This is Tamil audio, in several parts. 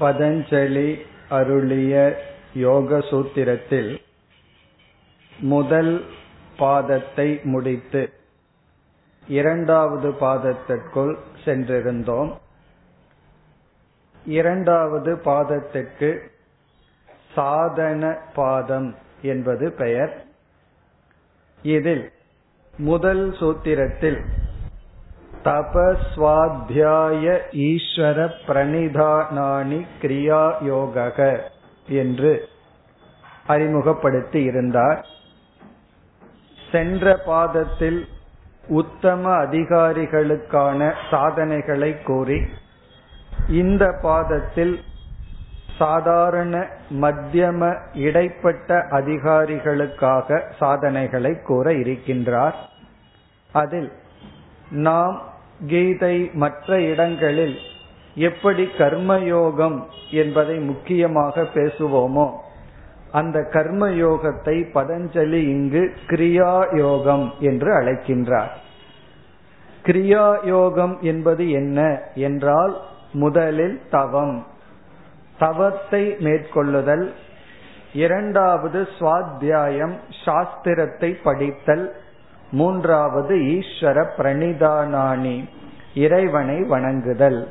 பதஞ்சலி அருளிய யோக சூத்திரத்தில் முதல் பாதத்தை முடித்து இரண்டாவது பாதத்திற்குள் சென்றிருந்தோம். இரண்டாவது பாதத்திற்கு சாதன பாதம் என்பது பெயர். இதில் முதல் சூத்திரத்தில் தபஸ்வாத்தியாய ஈஸ்வர பிரணிதானானி கிரியா யோக என்று அறிமுகப்படுத்தி இருந்தார். சென்ற பாதத்தில் உத்தம அதிகாரிகளுக்கான சாதனைகளை கூறி இந்த பாதத்தில் சாதாரண மத்தியம இடைப்பட்ட அதிகாரிகளுக்காக சாதனைகளை கூற இருக்கின்றார். அதில் நாம் கீதை மற்ற இடங்களில் எப்படி கர்மயோகம் என்பதை முக்கியமாக பேசுவோமோ அந்த கர்ம யோகத்தை பதஞ்சலி இங்கு கிரியா யோகம் என்று அழைக்கின்றார். கிரியா யோகம் என்பது என்ன என்றால் முதலில் தவம் தவத்தை மேற்கொள்ளுதல் இரண்டாவது சுவாத்தியாயம் சாஸ்திரத்தை படித்தல் மூன்றாவது ஈஸ்வர பிரணிதானானி இறைவனை வணங்குதல்.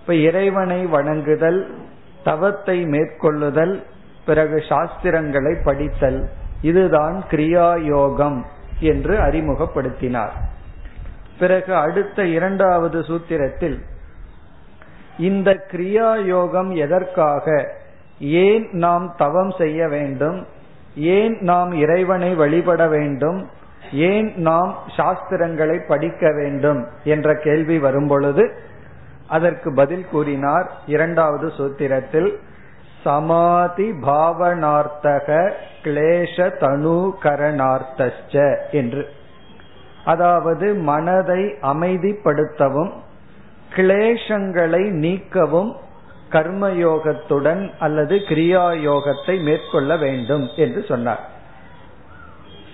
இப்ப இறைவனை வணங்குதல் தவத்தை மேற்கொள்ளுதல் பிறகு சாஸ்திரங்களை படித்தல் இதுதான் கிரியா யோகம் என்று அறிமுகப்படுத்தினார். பிறகு அடுத்த இரண்டாவது சூத்திரத்தில் இந்த கிரியா யோகம் எதற்காக ஏன் நாம் தவம் செய்ய வேண்டும் ஏன் நாம் இறைவனை வழிபட வேண்டும் ஏன் நாம் சாஸ்திரங்களை படிக்க வேண்டும் என்ற கேள்வி வரும்பொழுது அதற்கு பதில் கூறினார் இரண்டாவது சூத்திரத்தில் சமாதி பாவனார்த்தக கிளேஷ தனுகரணார்த்த என்று. அதாவது மனதை அமைதிப்படுத்தவும் கிளேஷங்களை நீக்கவும் கர்மயோகத்துடன் அல்லது கிரியா யோகத்தை மேற்கொள்ள வேண்டும் என்று சொன்னார்.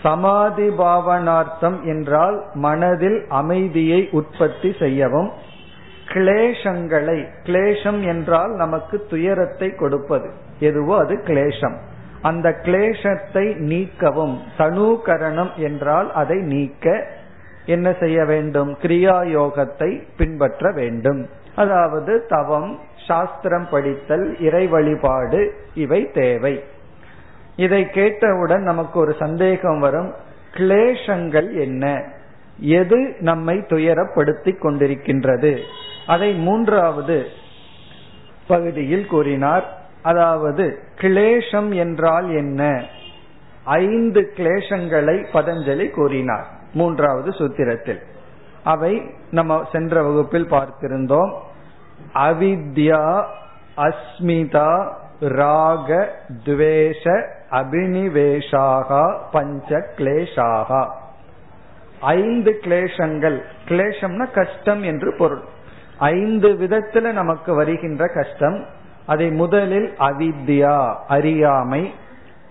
சமாதி பாவனார்த்தம் என்றால் மனதில் அமைதியை உற்பத்தி செய்யவும். கிளேஷங்களை கிளேஷம் என்றால் நமக்கு துயரத்தை கொடுப்பது. எதுவோ அது கிளேஷம். அந்த கிளேஷத்தை நீக்கவும். தனுகரணம் என்றால் அதை நீக்க என்ன செய்ய வேண்டும்? கிரியா யோகத்தை பின்பற்ற வேண்டும். அதாவது தவம் சாஸ்திரம் படித்தல் இறை வழிபாடு இவை தேவை. இதை கேட்டவுடன் நமக்கு ஒரு சந்தேகம் வரும். கிளேஷங்கள் என்ன? எது நம்மை துயரப்படுத்திக் கொண்டிருக்கின்றது? அதை மூன்றாவது பகுதியில் கூறினார். அதாவது கிளேஷம் என்றால் என்ன? ஐந்து கிளேஷங்களை பதஞ்சலி கூறினார் மூன்றாவது சூத்திரத்தில். அவை நம்ம சென்ற வகுப்பில் பார்த்திருந்தோம். அவித்யா அஸ்மிதா ராக துவேஷ அபினிவேஷாகா பஞ்ச கிளேஷாகா ஐந்து கிளேஷங்கள். கிளேஷம்னா கஷ்டம் என்று பொருள். ஐந்து விதத்துல நமக்கு வருகின்ற கஷ்டம். அதை முதலில் அவித்யா அறியாமை.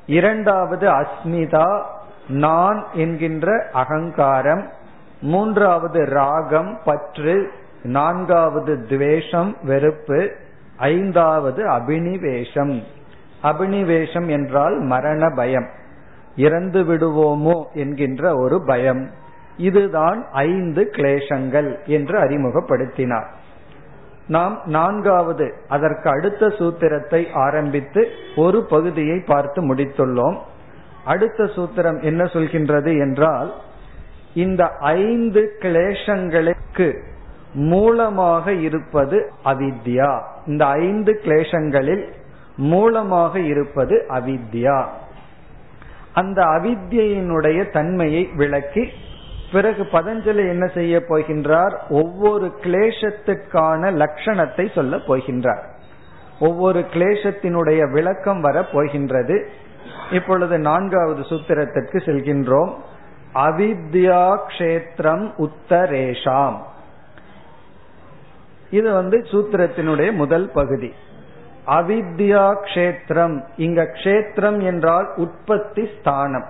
இரண்டாவது அஸ்மிதா நான் என்கின்ற அகங்காரம். மூன்றாவது ராகம் பற்று. நான்காவது துவேஷம் வெறுப்பு. ஐந்தாவது அபினிவேஷம். அபினிவேஷம் என்றால் மரண பயம். இறந்து விடுவோமோ என்கின்ற ஒரு பயம். இதுதான் ஐந்து கிளேசங்கள் என்று அறிமுகப்படுத்தினார். நாம் நான்காவது அதற்கு அடுத்த சூத்திரத்தை ஆரம்பித்து ஒரு பகுதியை பார்த்து முடித்துள்ளோம். அடுத்த சூத்திரம் என்ன சொல்கின்றது என்றால் இந்த ஐந்து கிளேசங்களுக்கு மூலமாக இருப்பது அவித்யா. இந்த ஐந்து கிளேசங்களில் மூலமாக இருப்பது அவித்யா. அந்த அவித்யினுடைய தன்மையை விளக்கி பிறகு பதஞ்சலி என்ன செய்ய போகின்றார்? ஒவ்வொரு கிளேசத்துக்கான லட்சணத்தை சொல்ல போகின்றார். ஒவ்வொரு கிளேசத்தினுடைய விளக்கம் வர போகின்றது. இப்பொழுது நான்காவது சூத்திரத்திற்கு செல்கின்றோம். அவித்யா கஷேத்திரம் உத்தரேஷாம். இது வந்து சூத்திரத்தினுடைய முதல் பகுதி. அவித்யா கஷேத்திரம் இங்க கஷேத்திரம் என்றால் உற்பத்தி ஸ்தானம்.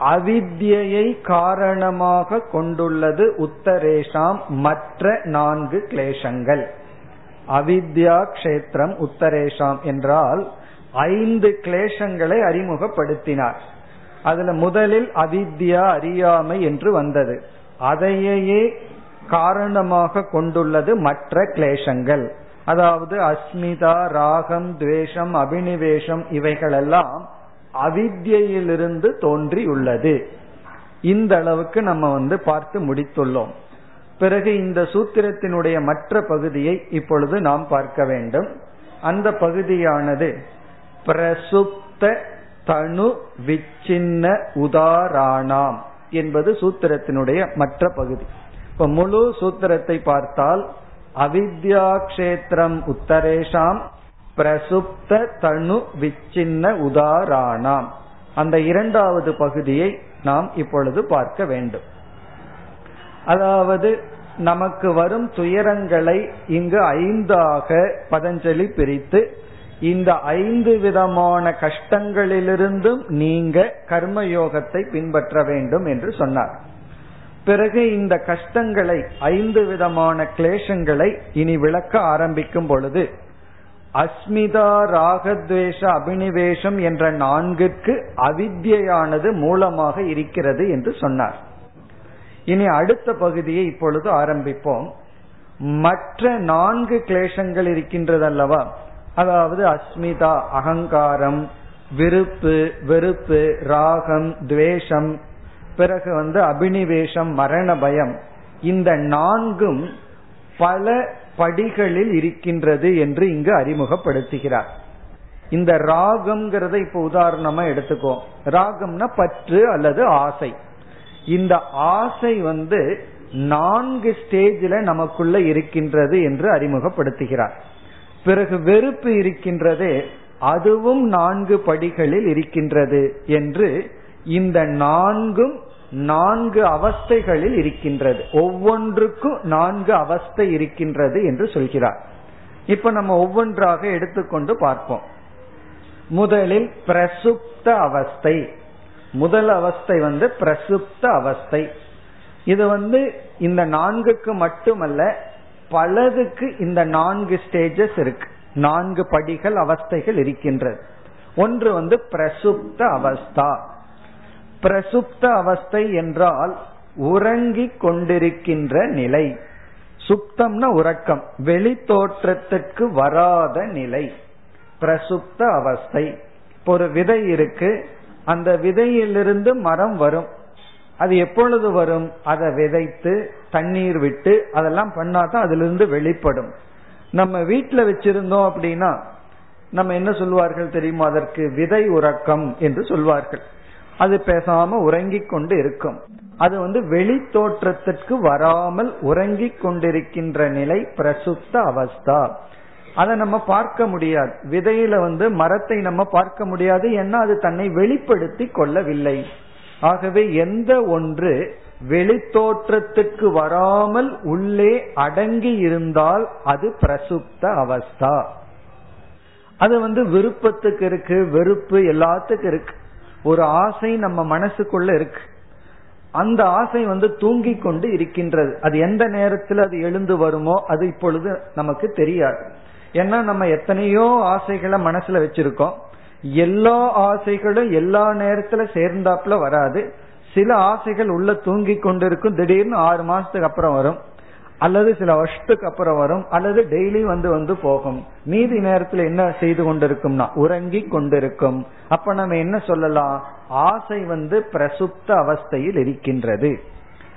அவித்யை காரணமாக கொண்டுள்ளது உத்தரேஷாம் மற்ற நான்கு கிளேசங்கள். அவித்யா கஷேத்திரம் உத்தரேஷாம் என்றால் ஐந்து கிளேசங்களை அறிமுகப்படுத்தினார். அதுல முதலில் அவித்யா அறியாமை என்று வந்தது. அதையே காரணமாக கொண்டுள்ளது மற்ற கிளேசங்கள். அதாவது அஸ்மிதா ராகம் துவேஷம் அபினிவேஷம் இவைகளெல்லாம் அவித்யிலிருந்து தோன்றியுள்ளது. இந்த அளவுக்கு நம்ம வந்து பார்த்து முடித்துள்ளோம். பிறகு இந்த சூத்திரத்தினுடைய மற்ற பகுதியை இப்பொழுது நாம் பார்க்க வேண்டும். அந்த பகுதியானது பிரசுப்த தனு விச்சின்ன உதாராணாம் என்பது சூத்திரத்தினுடைய மற்ற பகுதி. இப்ப முழு சூத்திரத்தை பார்த்தால் அவித்யா கஷேத்திரம் உத்தரேஷாம் பிரசுப்த தனு விச்சின்ன உதாராணாம் அந்த இரண்டாவது பகுதியை நாம் இப்பொழுது பார்க்க வேண்டும். அதாவது நமக்கு வரும் துயரங்களை இங்கு ஐந்தாக பதஞ்சலி பிரித்து இந்த ஐந்து விதமான கஷ்டங்களிலிருந்தும் நீங்க கர்மயோகத்தை பின்பற்ற வேண்டும் என்று சொன்னார். பிறகு இந்த கஷ்டங்களை ஐந்து விதமான கிளேசங்களை இனி விளக்க ஆரம்பிக்கும் பொழுது அஸ்மிதா ராகத்வேஷ அபினிவேஷம் என்ற நான்கிற்கு அவித்யானது மூலமாக இருக்கிறது என்று சொன்னார். இனி அடுத்த பகுதியை இப்பொழுது ஆரம்பிப்போம். மற்ற நான்கு கிளேசங்கள் இருக்கின்றது அல்லவா அதாவது அஸ்மிதா அகங்காரம் விருப்பு வெறுப்பு ராகம் துவேஷம் பிறகு வந்து அபினிவேஷம் மரண பயம். இந்த நான்கும் பல படிகளில் இருக்கின்றது என்று இங்கு அறிமுகப்படுத்துகிறார். இந்த ராகம்ங்கிறத இப்ப உதாரணமா எடுத்துக்கோ ராகம்னா பற்று அல்லது ஆசை. இந்த ஆசை வந்து நான்கு ஸ்டேஜில் நமக்குள்ள இருக்கின்றது என்று அறிமுகப்படுத்துகிறார். பிறகு வெறுப்பு இருக்கின்றது அதுவும் நான்கு படிகளில் இருக்கின்றது என்று இந்த நான்கும் நான்கு அவஸ்தைகளில் இருக்கின்றது. ஒவ்வொன்றுக்கும் நான்கு அவஸ்தை இருக்கின்றது என்று சொல்கிறார். இப்ப நம்ம ஒவ்வொன்றாக எடுத்துக்கொண்டு பார்ப்போம். முதலில் பிரசுப்த அவஸ்தை. முதல் அவஸ்தை வந்து பிரசுப்த அவஸ்தை. இது வந்து இந்த நான்குக்கு மட்டுமல்ல பலதுக்கு இந்த நான்கு ஸ்டேஜஸ் இருக்கு. நான்கு படிகள் அவஸ்தைகள் இருக்கின்றது. ஒன்று வந்து பிரசுப்த அவஸ்தா. பிரசுப்த அவஸ்தை என்றால் உறங்கிக் கொண்டிருக்கின்ற நிலை. சுப்தம்னா உறக்கம். வெளி தோற்றத்திற்கு வராத நிலை. பிரசுப்த அவஸ்தை. இப்போ ஒரு விதை இருக்கு. அந்த விதையிலிருந்து மரம் வரும். அது எப்பொழுது வரும்? அதை விதைத்து தண்ணீர் விட்டு அதெல்லாம் பண்ணாதான் அதுல இருந்து வெளிப்படும். நம்ம வீட்டுல வச்சிருந்தோம் அப்படின்னா நம்ம என்ன சொல்வார்கள் தெரியுமா? அதற்கு விதை உறக்கம் என்று சொல்வார்கள். அது பேசாம உறங்கிக் கொண்டு இருக்கும். அது வந்து வெளி தோற்றத்திற்கு வராமல் உறங்கிக் கொண்டிருக்கின்ற நிலை பிரசுத்த அவஸ்தா. அதை நம்ம பார்க்க முடியாது. விதையில வந்து மரத்தை நம்ம பார்க்க முடியாது. ஏன்னா அது தன்னை வெளிப்படுத்தி கொள்ளவில்லை. ஆகவே எந்த ஒன்று வெளித்தோற்றத்துக்கு வராமல் உள்ளே அடங்கி இருந்தால் அது பிரசுப்த அவஸ்தா. அது வந்து விருப்பத்துக்கு இருக்கு வெறுப்பு எல்லாத்துக்கும் இருக்கு. ஒரு ஆசை நம்ம மனசுக்குள்ள இருக்கு. அந்த ஆசை வந்து தூங்கிக் கொண்டு இருக்கின்றது. அது எந்த நேரத்தில் அது எழுந்து வருமோ அது இப்பொழுது நமக்கு தெரியாது. ஏன்னா நம்ம எத்தனையோ ஆசைகளை மனசுல வச்சிருக்கோம். எல்லா ஆசைகளும் எல்லா நேரத்துல சேர்ந்தாப்புல வராது. சில ஆசைகள் உள்ள தூங்கி கொண்டிருக்கும். திடீர்னு ஆறு மாசத்துக்கு அப்புறம் வரும். அல்லது சில வருஷத்துக்கு அப்புறம் வரும் அல்லது டெய்லி வந்து வந்து போகும். மீதி நேரத்தில் என்ன செய்து கொண்டிருக்கும்னா உறங்கி கொண்டிருக்கும். அப்ப நம்ம என்ன சொல்லலாம்? ஆசை வந்து பிரசுப்த அவஸ்தையில் இருக்கின்றது.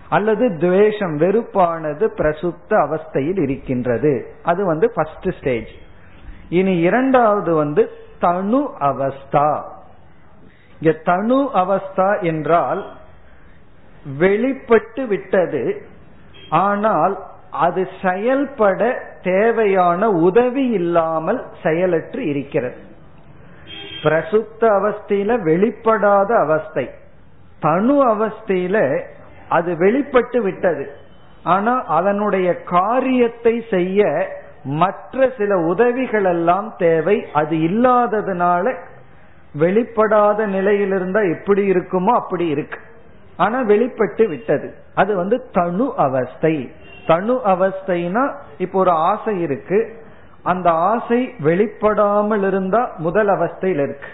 அல்லது துவேஷம் வெறுப்பானது பிரசுப்த அவஸ்தையில் இருக்கின்றது. அது வந்து ஃபர்ஸ்ட் ஸ்டேஜ் இனி இரண்டாவது வந்து தனு அவஸ்தா. இங்க தனு அவஸ்தா என்றால் வெளிப்பட்டு விட்டது ஆனால் அது செயல்பட தேவையான உதவி இல்லாமல் செயலற்று இருக்கிறது. பிரசுப்த அவஸ்தையில வெளிப்படாத அவஸ்தை. தனு அவஸ்தையில அது வெளிப்பட்டு விட்டது. ஆனா அதனுடைய காரியத்தை செய்ய மற்ற சில உதவிகள் எல்லாம் தேவை. அது இல்லாததுனால வெளிப்படாத நிலையில் இருந்தா எப்படி இருக்குமோ அப்படி இருக்கு. ஆனா வெளிப்பட்டு விட்டது. அது வந்து தனு அவஸ்தை. தனு அவஸ்தைனா இப்போ ஒரு ஆசை இருக்கு. அந்த ஆசை வெளிப்படாமல் இருந்தா முதல் அவஸ்தையில் இருக்கு.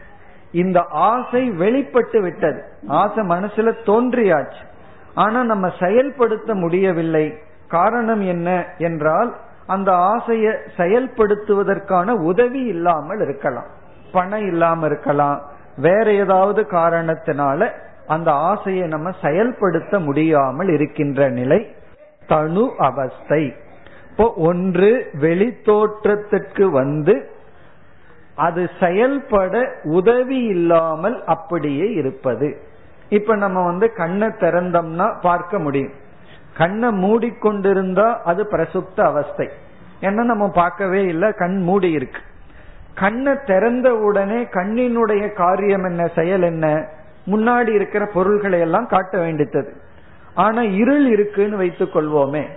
இந்த ஆசை வெளிப்பட்டு விட்டது. ஆசை மனசுல தோன்றியாச்சு. ஆனா நம்ம செயல்படுத்த முடியவில்லை. காரணம் என்ன என்றால் அந்த ஆசையை செயல்படுத்துவதற்கான உதவி இல்லாமல் இருக்கலாம். பணம் இல்லாம இருக்கலாம். வேற ஏதாவது காரணத்தினால அந்த ஆசையை நம்ம செயல்படுத்த முடியாமல் இருக்கின்ற நிலை தனு அவஸ்தை. இப்போ ஒன்று வெளி தோற்றத்திற்கு வந்து அது செயல்பட உதவி இல்லாமல் அப்படியே இருப்பது. இப்ப நம்ம வந்து கண்ணை திறந்தோம்னா பார்க்க முடியும். கண்ணை மூடிக்கொண்டிருந்தா அது பிரசுப்த அவஸ்தை. ஏன்னா நம்ம பார்க்கவே இல்லை கண் மூடி இருக்கு. கண்ணை திறந்த உடனே கண்ணினுடைய காரியம் என்ன செயல் என்ன? முன்னாடி இருக்கிற பொருள்களை எல்லாம் காட்ட வேண்டித்தது. ஆனா இருள் இருக்குன்னு வைத்துக் கொள்வோமே.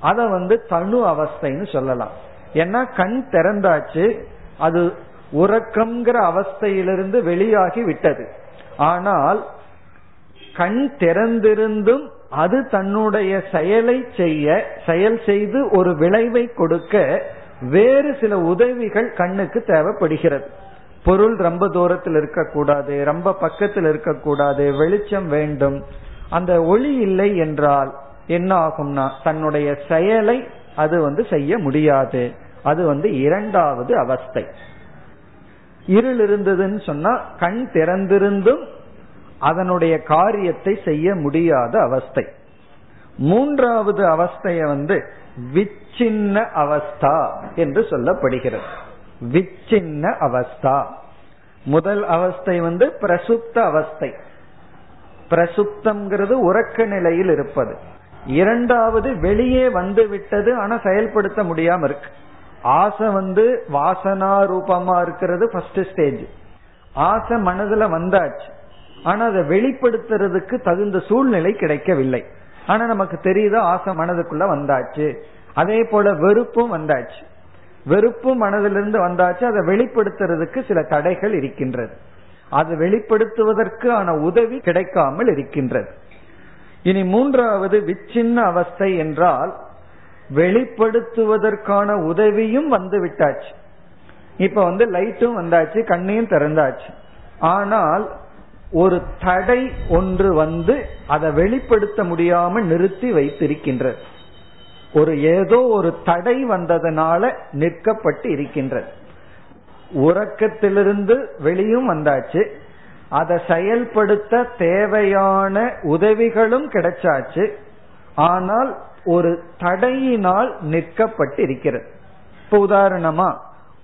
அத வந்து தனு அவஸ்தைன்னு சொல்லலாம். ஏன்னா கண் திறந்தாச்சு அது உறக்கம்ங்கிற அவஸ்தையிலிருந்து வெளியாகி விட்டது. ஆனால் கண் திறந்திருந்தும் அது தன்னுடைய செயலை செய்ய செயல் செய்து ஒரு விளைவை கொடுக்க வேறு சில உதவிகள் கண்ணுக்கு தேவைப்படுகிறது. பொருள் ரொம்ப தூரத்தில் இருக்கக்கூடாது ரொம்ப பக்கத்தில் இருக்கக்கூடாது வெளிச்சம் வேண்டும். அந்த ஒளி இல்லை என்றால் என்ன ஆகும்னா தன்னுடைய செயலை அது வந்து செய்ய முடியாது. அது வந்து இரண்டாவது அவஸ்தை. இருள் இருந்ததுன்னு சொன்னா கண் திறந்திருந்தும் அதனுடைய காரியத்தை செய்ய முடியாத அவஸ்தை. மூன்றாவது அவஸ்தைய வந்து விச்சின்ன அவஸ்தா என்று சொல்லப்படுகிறது. விச்சின்ன அவஸ்தா. முதல் அவஸ்தை வந்து பிரசுப்த அவஸ்தை. பிரசுப்தம்ங்கிறது உறக்க நிலையில் இருப்பது. இரண்டாவது வெளியே வந்து விட்டது ஆனா செயல்படுத்த முடியாம இருக்கு. ஆசை வந்து வாசனா ரூபமா இருக்கிறது ஃபர்ஸ்ட் ஸ்டேஜ் ஆசை மனதுல வந்தாச்சு. ஆனா அதை வெளிப்படுத்துறதுக்கு தகுந்த சூழ்நிலை கிடைக்கவில்லை. ஆனா நமக்கு தெரியுது ஆசை மனதுக்குள்ள வந்தாச்சு. அதே போல வெறுப்பும் வந்தாச்சு. வெறுப்பு மனதிலிருந்து வந்தாச்சு அதை வெளிப்படுத்துறதுக்கு சில தடைகள் இருக்கின்றது. அது வெளிப்படுத்துவதற்கு ஆன உதவி கிடைக்காமல் இருக்கின்றது. இனி மூன்றாவது விச்சின்ன அவஸ்தை என்றால் வெளிப்படுத்துவதற்கான உதவியும் வந்து விட்டாச்சு. இப்ப வந்து லைட்டும் வந்தாச்சு கண்ணையும் திறந்தாச்சு. ஆனால் ஒரு தடை ஒன்று வந்து அதை வெளிப்படுத்த முடியாமல் நிறுத்தி வைத்திருக்கின்றது. ஒரு ஏதோ ஒரு தடை வந்ததனால நிற்கப்பட்டு இருக்கின்றது. உறக்கத்திலிருந்து வெளியும் வந்தாச்சு. அதை செயல்படுத்த தேவையான உதவிகளும் கிடைச்சாச்சு. ஆனால் ஒரு தடையினால் நிற்கப்பட்டு இருக்கிறது. இப்ப உதாரணமா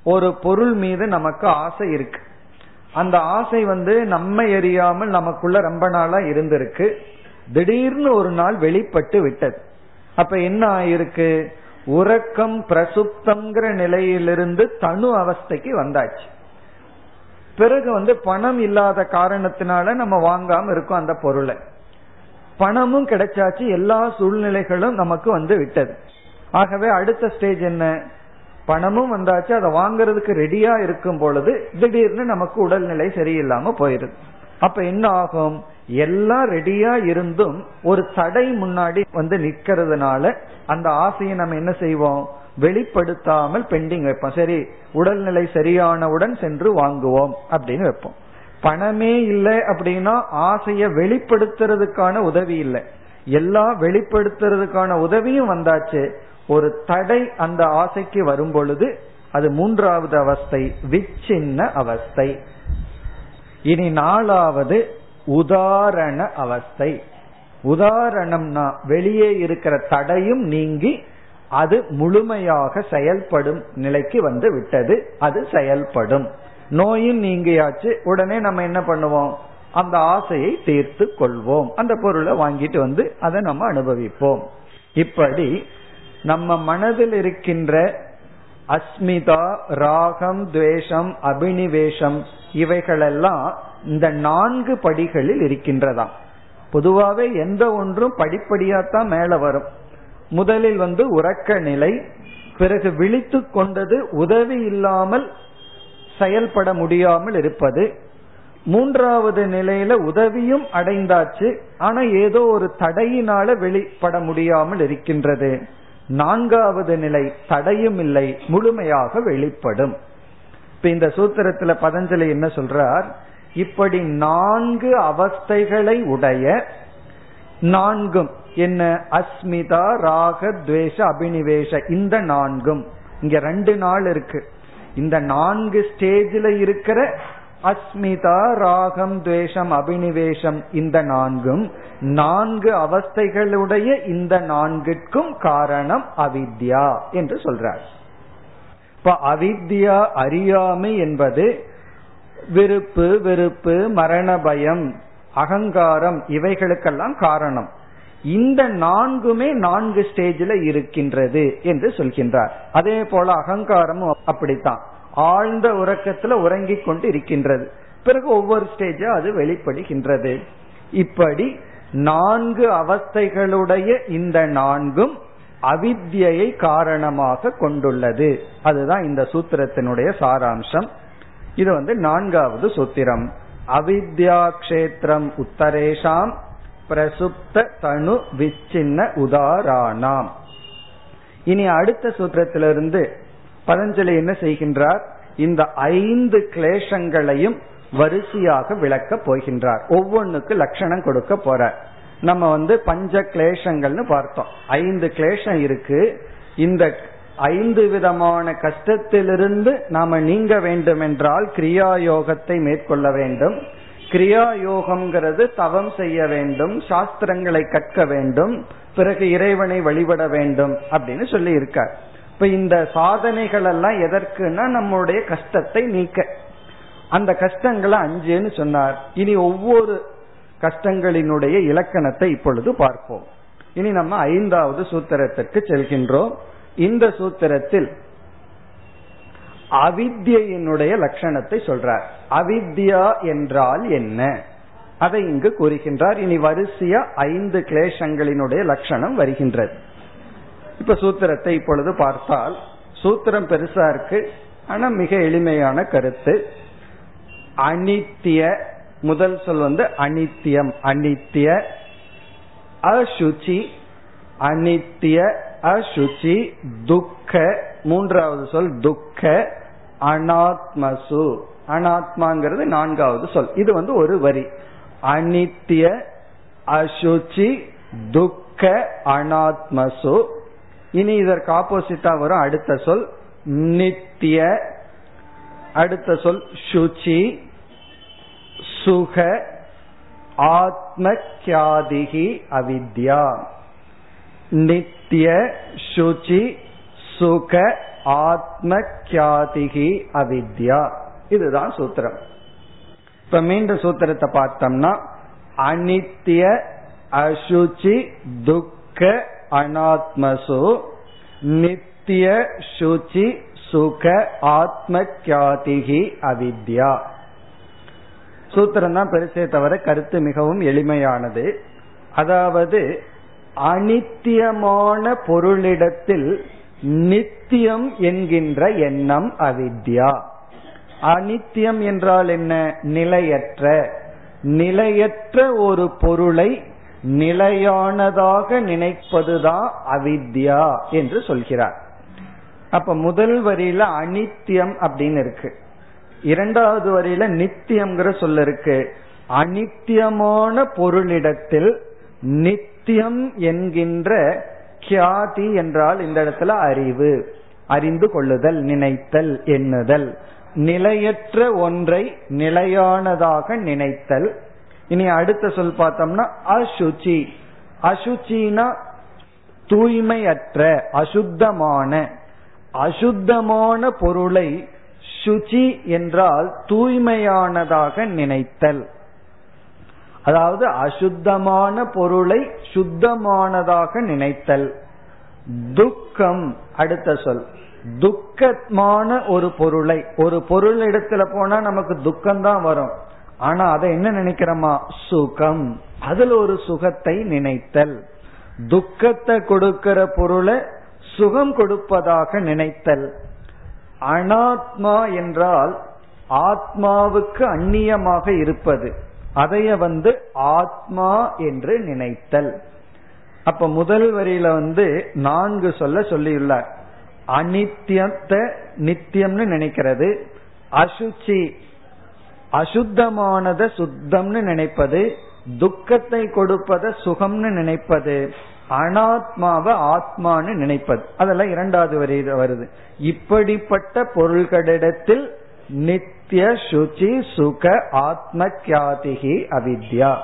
ஒரு பொருள் மீது நமக்கு ஆசை இருக்கு. அந்த ஆசை வந்து நம்ம எரியாமல் நமக்குள்ள ரொம்ப நாளா இருந்திருக்கு. திடீர்னு ஒரு நாள் வெளிப்பட்டு விட்டது. அப்ப என்ன ஆயிருக்கு? உறக்கம் பிரசுப்தம்ங்கிற நிலையிலிருந்து தனு அவஸ்தைக்கு வந்தாச்சு. பிறகு வந்து பணம் இல்லாத காரணத்தினால நம்ம வாங்காம இருக்கோம் அந்த பொருளை. பணமும் கிடைச்சாச்சு எல்லா சூழ்நிலைகளும் நமக்கு வந்து விட்டது. ஆகவே அடுத்த ஸ்டேஜ் என்ன? பணமும் வந்தாச்சு அதை வாங்குறதுக்கு ரெடியா இருக்கும் பொழுது திடீர்னு நமக்கு உடல்நிலை சரியில்லாம போயிருது. அப்ப என்ன ஆகும்? எல்லாம் ரெடியா இருந்தும் ஒரு தடை முன்னாடி வந்து நிக்கிறதுனால அந்த ஆசையை நம்ம என்ன செய்வோம்? வெளிப்படுத்தாமல் பெண்டிங் வைப்போம். சரி உடல்நிலை சரியானவுடன் சென்று வாங்குவோம் அப்படின்னு வைப்போம். பணமே இல்லை அப்படின்னா ஆசைய வெளிப்படுத்துறதுக்கான உதவி இல்லை. எல்லா வெளிப்படுத்துறதுக்கான உதவியும் வந்தாச்சு. ஒரு தடை அந்த ஆசைக்கு வரும் பொழுது அது மூன்றாவது அவஸ்தை விச்சின்ன அவஸ்தை. இனி நாலாவது உதாரண அவஸ்தை. உதாரணம்னா வெளியே இருக்கிற தடையும் நீங்கி அது முழுமையாக செயல்படும் நிலைக்கு வந்து விட்டது. அது செயல்படும். நோயும் நீங்கியாச்சு. உடனே நம்ம என்ன பண்ணுவோம்? அந்த ஆசையை தீர்த்து கொள்வோம். அந்த பொருளை வாங்கிட்டு வந்து அதை நம்ம அனுபவிப்போம். இப்படி நம்ம மனதில் இருக்கின்ற அஸ்மிதா ராகம் துவேஷம் அபினிவேஷம் இவைகளெல்லாம் இந்த நான்கு படிகளில் இருக்கின்றதா. பொதுவாகவே எந்த ஒன்றும் படிப்படியாத்தான் மேல வரும். முதலில் வந்து உறக்க நிலை பிறகு விழித்து கொண்டது உதவி இல்லாமல் செயல்பட முடியாமல் இருப்பது. மூன்றாவது நிலையில உதவியும் அடைந்தாச்சு ஆனா ஏதோ ஒரு தடையினால வெளிப்பட முடியாமல் இருக்கின்றது. நான்காவது நிலை தடையும் இல்லை முழுமையாக வெளிப்படும். இப்ப இந்த சூத்திரத்துல பதஞ்சலி என்ன சொல்றார்? இப்படி நான்கு அவஸ்தைகளை உடைய நான்கும் என்ன? அஸ்மிதா ராக துவேஷ அபினிவேஷ இந்த நான்கும். இங்க ரெண்டு நாள் இருக்கு. இந்த நான்கு ஸ்டேஜில் இருக்கிற அஸ்மிதா ராகம் துவேஷம் அபினிவேஷம் இந்த நான்கும் நான்கு அவஸ்தைகளுடைய இந்த நான்கிற்கும் காரணம் அவித்யா என்று சொல்றார். இப்ப அவித்யா அறியாமை என்பது விருப்பு வெறுப்பு மரண பயம் அகங்காரம் இவைகளுக்கெல்லாம் காரணம். இந்த நான்குமே நான்கு ஸ்டேஜில் இருக்கின்றது என்று சொல்கின்றார். அதே போல அகங்காரமும் அப்படித்தான். ஆழ்ந்த உறக்கத்துல உறங்கிக் கொண்டு இருக்கின்றது பிறகு ஒவ்வொரு ஸ்டேஜா அது வெளிப்படுகின்றது. இப்படி நான்கு அவஸ்தைகளுடைய இந்த நான்கும் அவித்யை காரணமாக கொண்டுள்ளது. அதுதான் இந்த சூத்திரத்தினுடைய சாராம்சம். இது வந்து நான்காவது சூத்திரம். அவித்யா கஷேத்திரம் உத்தரேஷாம். பிரசுப்த தனு விச்சின்ன உதாராணாம் இனி அடுத்த சூத்திரத்திலிருந்து பதஞ்சலி என்ன செய்கின்றார்? இந்த ஐந்து கிளேசங்களையும் வரிசையாக விளக்க போகின்றார். ஒவ்வொன்றுக்கு லட்சணம் கொடுக்க போற நம்ம வந்து பஞ்ச கிளேசங்கள்னு பார்த்தோம். ஐந்து கிளேசம் இருக்கு. இந்த ஐந்து விதமான கஷ்டத்திலிருந்து நாம நீங்க வேண்டும் என்றால் கிரியா யோகத்தை மேற்கொள்ள வேண்டும். கிரியா யோகம்ங்கிறது தவம் செய்ய வேண்டும் சாஸ்திரங்களை கற்க வேண்டும் பிறகு இறைவனை வழிபட வேண்டும் அப்படின்னு சொல்லி இருக்கார் இப்ப இந்த சாதனைகள் எல்லாம் எதற்குன்னா நம்முடைய கஷ்டத்தை நீக்க. அந்த கஷ்டங்களை அஞ்சுன்னு சொன்னார். இனி ஒவ்வொரு கஷ்டங்களினுடைய இலக்கணத்தை இப்பொழுது பார்ப்போம். இனி நம்ம ஐந்தாவது சூத்திரத்திற்கு செல்கின்றோம். இந்த சூத்திரத்தில் அவித்யினுடைய லட்சணத்தை சொல்றார். அவித்யா என்றால் என்ன? அதை இங்கு கூறுகின்றார். இனி வரிசையா ஐந்து கிளேஷங்களினுடைய லட்சணம் வருகின்றது. இப்ப சூத்திரத்தை இப்பொழுது பார்த்தால் சூத்திரம் பெருசா இருக்கு ஆனா மிக எளிமையான கருத்து. அனித்திய முதல் சொல் வந்து அனித்தியம் அனித்திய அசுச்சி அனித்திய அசுச்சி துக்க மூன்றாவது சொல் துக்க அனாத்மசு. அனாத்மாங்கிறது நான்காவது சொல். இது வந்து ஒரு வரி. அனித்திய அசுச்சி துக்க அனாத்மசு. இனி இதற்கு ஆப்போசிட்டா வரும். அடுத்த சொல் நித்திய அடுத்த சொல் சுச்சி சுக ஆத்மக்கியாதிகி அவித்யா. நித்திய சுச்சி சுக ஆத்மக்கியாதிகி அவித்யா. இதுதான் சூத்திரம். இப்ப மீண்டும் சூத்திரத்தை பார்த்தோம்னா அனித்திய அசுச்சி துக்க அனாத்மசு நித்திய சுச்சி சுக ஆத்மக்கியாதிகி அவித்யா சூத்திரம் தான் பெருசே தவிர கருத்து மிகவும் எளிமையானது. அதாவது அனித்தியமான பொருளிடத்தில் நித்தியம் என்கின்ற எண்ணம் அவித்யா. அனித்தியம் என்றால் என்ன? நிலையற்ற. நிலையற்ற ஒரு பொருளை நிலையானதாக நினைப்பதுதான் அவித்யா என்று சொல்கிறார். அப்ப முதல் வரியில அனித்தியம் அப்படின்னு இருக்கு. இரண்டாவது வரியில நித்தியம்ங்கிற சொல்ல இருக்கு. அனித்தியமான பொருளிடத்தில் நித்தியம் என்கின்ற கியாதி என்றால் இந்த இடத்துல அறிவு அறிந்து கொள்ளுதல் நினைத்தல் எண்ணுதல். நிலையற்ற ஒன்றை நிலையானதாக நினைத்தல் இனி அடுத்த சொல் பார்த்தோம்னா அசுச்சி. அசுச்சினா தூய்மையற்ற அசுத்தமான. அசுத்தமான பொருளை சுச்சி என்றால் தூய்மையானதாக நினைத்தல். அதாவது அசுத்தமான பொருளை சுத்தமானதாக நினைத்தல். துக்கம் அடுத்த சொல். துக்கமான ஒரு பொருளை ஒரு பொருள் இடத்துல போனா நமக்கு துக்கம் தான் வரும். ஆனா அதை என்ன நினைக்கிறோமா? சுகம். அதுல ஒரு சுகத்தை நினைத்தல். துக்கத்தை கொடுக்கிற பொருளை சுகம் கொடுப்பதாக நினைத்தல். அனாத்மா என்றால் ஆத்மாவுக்கு அந்நியமாக இருப்பது. அதைய வந்து ஆத்மா என்று நினைத்தல். அப்ப முதல் வரியில வந்து நான்கு சொல்ல சொல்லியுள்ளார். அனித்தியத்தை நித்தியம்னு நினைக்கிறது. அசுச்சி அசுத்தமானத சுத்தம்னு நினைப்பது துக்கத்தை கொடுப்பத சுகம்னு நினைப்பது அனாத்மாவை ஆத்மான்னு நினைப்பது. அதெல்லாம் இரண்டாவது வரியில வருது. இப்படிப்பட்ட பொருள்களிடத்தில் நித்திய சுச்சி சுக ஆத்ம கியாதிகி அவித்யா.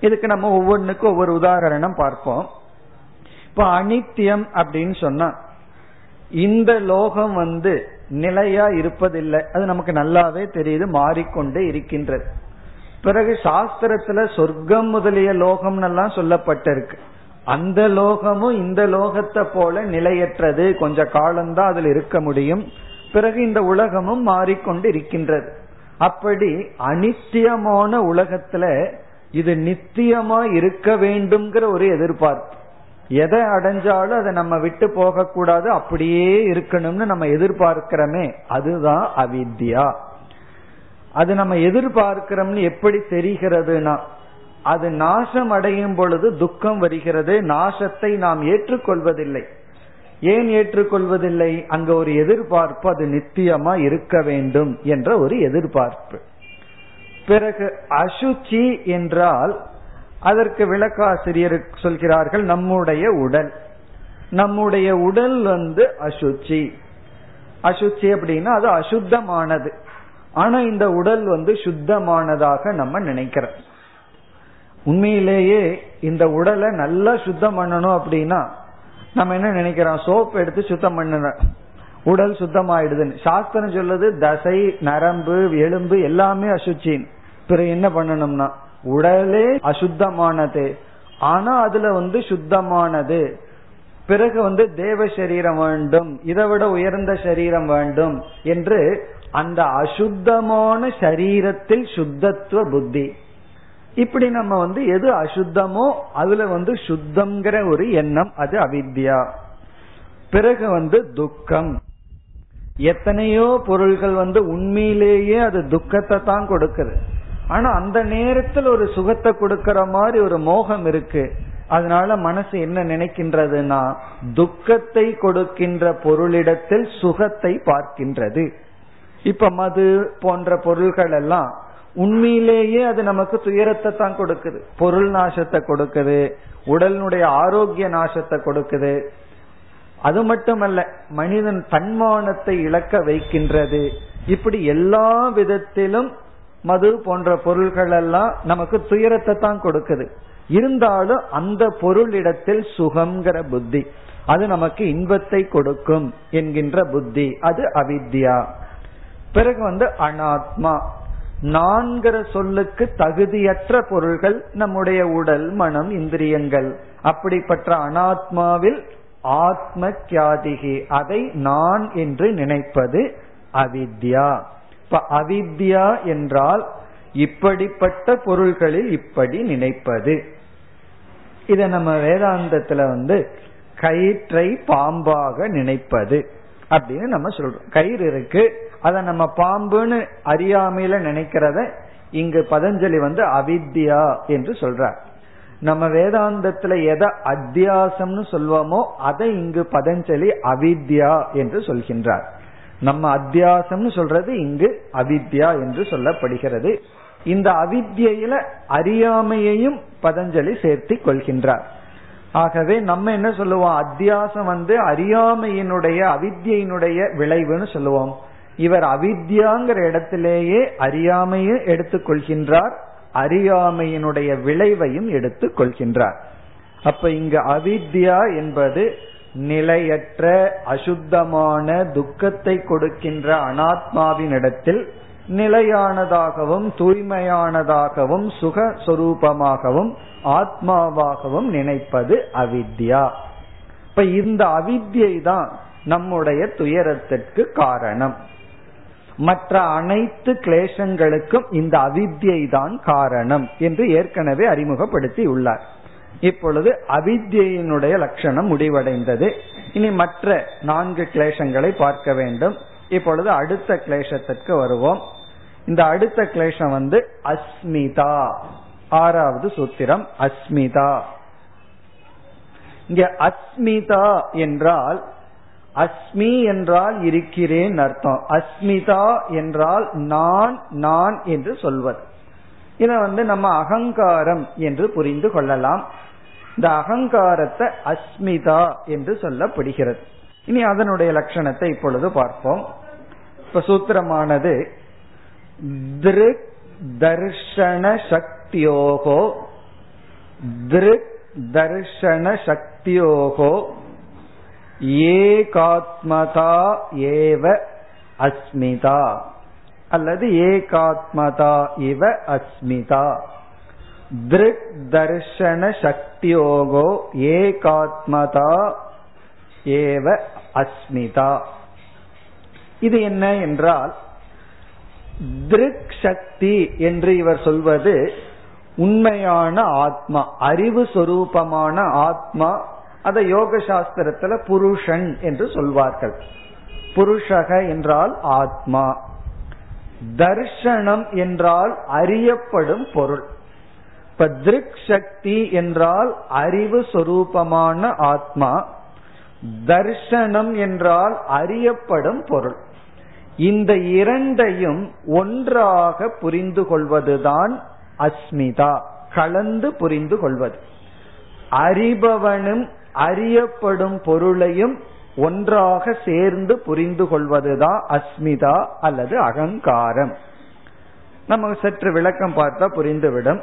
இதுக்கு நம்ம ஒவ்வொன்றுக்கும் ஒவ்வொரு உதாரணம் பார்ப்போம். இப்ப அனித்தியம் அப்படின்னு சொன்னா இந்த லோகம் வந்து நிலையா இருப்பதில்லை. அது நமக்கு நல்லாவே தெரியுது மாறிக்கொண்டே இருக்கின்றது. பிறகு சாஸ்திரத்துல சொர்க்கம் முதலிய லோகம் எல்லாம் சொல்லப்பட்டிருக்கு. அந்த லோகமும் இந்த லோகத்தை போல நிலையற்றது. கொஞ்ச காலம்தான் அதுல இருக்க முடியும். பிறகு இந்த உலகமும் மாறிக்கொண்டு இருக்கின்றது. அப்படி அனித்தியமான உலகத்துல இது நித்தியமா இருக்க வேண்டும்ங்கிற ஒரு எதிர்பார்ப்பு. எதை அடைஞ்சாலும் அதை நம்ம விட்டு போக கூடாது அப்படியே இருக்கணும்னு நம்ம எதிர்பார்க்கிறோமே அதுதான் அவித்யா. அது நம்ம எதிர்பார்க்கிறோம்னு எப்படி தெரிகிறதுனா அது நாசம் அடையும் பொழுது துக்கம் வருகிறது நாசத்தை நாம் ஏற்றுக்கொள்வதில்லை. ஏன் ஏற்றுக்கொள்வதில்லை? அங்க ஒரு எதிர்பார்ப்பு அது நித்தியமா இருக்க வேண்டும் என்ற ஒரு எதிர்பார்ப்பு. பிறகு அசுச்சி என்றால் அதற்கு விளக்காசிரியர் சொல்கிறார்கள் நம்முடைய உடல். நம்முடைய உடல் வந்து அசுச்சி. அசுச்சி அப்படின்னா அது அசுத்தமானது. ஆனா இந்த உடல் வந்து சுத்தமானதாக நம்ம நினைக்கிறோம். உண்மையிலேயே இந்த உடலை நல்லா சுத்தம் பண்ணணும் அப்படின்னா நம்ம என்ன நினைக்கிறோம்? சோப் எடுத்து சுத்தம் பண்ண உடல் சுத்தமாயிடுதுன்னு. சாஸ்திரம் சொல்லுது தசை நரம்பு எலும்பு எல்லாமே அசுச்சின்னு. பிறகு என்ன பண்ணணும்னா உடலே அசுத்தமானது. ஆனா அதுல வந்து சுத்தமானது. பிறகு வந்து தேவ சரீரம் வேண்டும். இதை விட உயர்ந்த சரீரம் வேண்டும் என்று அந்த அசுத்தமான சரீரத்தில் சுத்தத்துவ புத்தி. இப்படி நம்ம வந்து எது அசுத்தமோ அதுல வந்து சுத்தம்ங்கிற ஒரு எண்ணம் அது அவித்யா. பிறகு வந்து துக்கம். எத்தனையோ பொருள்கள் வந்து உண்மையிலேயே அது துக்கத்தை தான் கொடுக்குது. ஆனா அந்த நேரத்தில் ஒரு சுகத்தை கொடுக்கற மாதிரி ஒரு மோகம் இருக்கு. அதனால மனசு என்ன நினைக்கின்றதுன்னா துக்கத்தை கொடுக்கின்ற பொருளிடத்தில் சுகத்தை பார்க்கின்றது. இப்ப மது போன்ற பொருள்கள் எல்லாம் உண்மையிலேயே அது நமக்கு துயரத்தை தான் கொடுக்குது. பொருள் நாசத்தை கொடுக்குது. உடலினுடைய ஆரோக்கிய நாசத்தை கொடுக்குது. அது மட்டுமல்ல மனிதன் தன்மானத்தை இழக்க வைக்கின்றது. இப்படி எல்லா விதத்திலும் மது போன்ற பொருள்கள் எல்லாம் நமக்கு துயரத்தை தான் கொடுக்குது. இருந்தாலும் அந்த பொருளிடத்தில் சுகம்ங்கிற புத்தி அது நமக்கு இன்பத்தை கொடுக்கும் என்கின்ற புத்தி அது அவித்யா. பிறகு வந்து அனாத்மா. நான்கிற சொல்லுக்கு தகுதியற்ற பொருள்கள் நம்முடைய உடல் மனம் இந்திரியங்கள். அப்படிப்பட்ட அனாத்மாவில் ஆத்ம கியாதிகி அதை நான் என்று நினைப்பது அவித்யா. இப்ப அவித்யா என்றால் இப்படிப்பட்ட பொருள்களில் இப்படி நினைப்பது. இத நம்ம வேதாந்தத்துல வந்து கயிற்றை பாம்பாக நினைப்பது அப்படின்னு நம்ம சொல்றோம். கயிறு இருக்கு அதை நம்ம பாம்புன்னு அறியாமையில நினைக்கிறத இங்கு பதஞ்சலி வந்து அவித்யா என்று சொல்றார். நம்ம வேதாந்தத்துல எதை அத்தியாசம்னு சொல்வோமோ அதை இங்கு பதஞ்சலி அவித்யா என்று சொல்கின்றார். நம்ம அத்தியாசம்னு சொல்றது இங்கு அவித்யா என்று சொல்லப்படுகிறது. இந்த அவித்யில அறியாமையையும் பதஞ்சலி சேர்த்தி கொள்கின்றார். ஆகவே நம்ம என்ன சொல்லுவோம்? அத்தியாசம் வந்து அறியாமையினுடைய அவித்யினுடைய விளைவுன்னு சொல்லுவோம். இவர் அவித்யாங்கிற இடத்திலேயே அறியாமையும் எடுத்துக்கொள்கின்றார் அறியாமையினுடைய விளைவையும் எடுத்துக் கொள்கின்றார். அப்ப இங்கு அவித்யா என்பது நிலையற்ற அசுத்தமான துக்கத்தை கொடுக்கின்ற அனாத்மாவின் இடத்தில் நிலையானதாகவும் தூய்மையானதாகவும் சுக சொரூபமாகவும் ஆத்மாவாகவும் நினைப்பது அவித்யா. இப்ப இந்த அவித்யை தான் நம்முடைய துயரத்திற்கு காரணம். மற்ற அனைத்து கிளேசங்களுக்கும் இந்த அவித்யை தான் காரணம் என்று ஏற்கனவே அறிமுகப்படுத்தி உள்ளார் இப்பொழுது அவித்யினுடைய லட்சணம் முடிவடைந்தது. இனி மற்ற நான்கு கிளேசங்களை பார்க்க வேண்டும். இப்பொழுது அடுத்த கிளேசத்திற்கு வருவோம். இந்த அடுத்த கிளேசம் வந்து அஸ்மிதா. ஆறாவது சூத்திரம் அஸ்மிதா. இங்க அஸ்மிதா என்றால் அஸ்மி என்றால் இருக்கிறேன் அர்த்தம். அஸ்மிதா என்றால் நான் நான் என்று சொல்வது. இதை வந்து நம்ம அகங்காரம் என்று புரிந்து கொள்ளலாம். இந்த அகங்காரத்தை அஸ்மிதா என்று சொல்லப்படுகிறது. இனி அதனுடைய லட்சணத்தை இப்பொழுது பார்ப்போம். இப்ப சூத்திரமானது திருக் தர்ஷன சக்தியோகோ திருக் தர்ஷன சக்தியோகோ ஏகாத்மதா ஏவ அஸ்மிதா. அல்லது ஏகாத்மதா இவ அஸ்மிதா. திருக் தர்ஷன சக்தியோகோ ஏகாத்மதா ஏவ அஸ்மிதா. இது என்ன என்றால் திருக் சக்தி என்று இவர் சொல்வது உண்மையான ஆத்மா அறிவு சொரூபமான ஆத்மா அதை யோக சாஸ்திரத்துல புருஷன் என்று சொல்வார்கள். புருஷக என்றால் ஆத்மா. தர்ஷனம் என்றால் அறியப்படும் பொருள். இப்ப திருக் சக்தி என்றால் அறிவு சொரூபமான ஆத்மா தர்ஷனம் என்றால் அறியப்படும் பொருள். இந்த இரண்டையும் ஒன்றாக புரிந்து கொள்வதுதான் அஸ்மிதா கலந்து புரிந்து கொள்வது. அறிபவனும் அறியப்படும் பொருளையும் ஒன்றாக சேர்ந்து புரிந்து கொள்வதுதான் அஸ்மிதா அல்லது அகங்காரம். நம்ம சற்று விளக்கம் பார்த்தா புரிந்துவிடும்.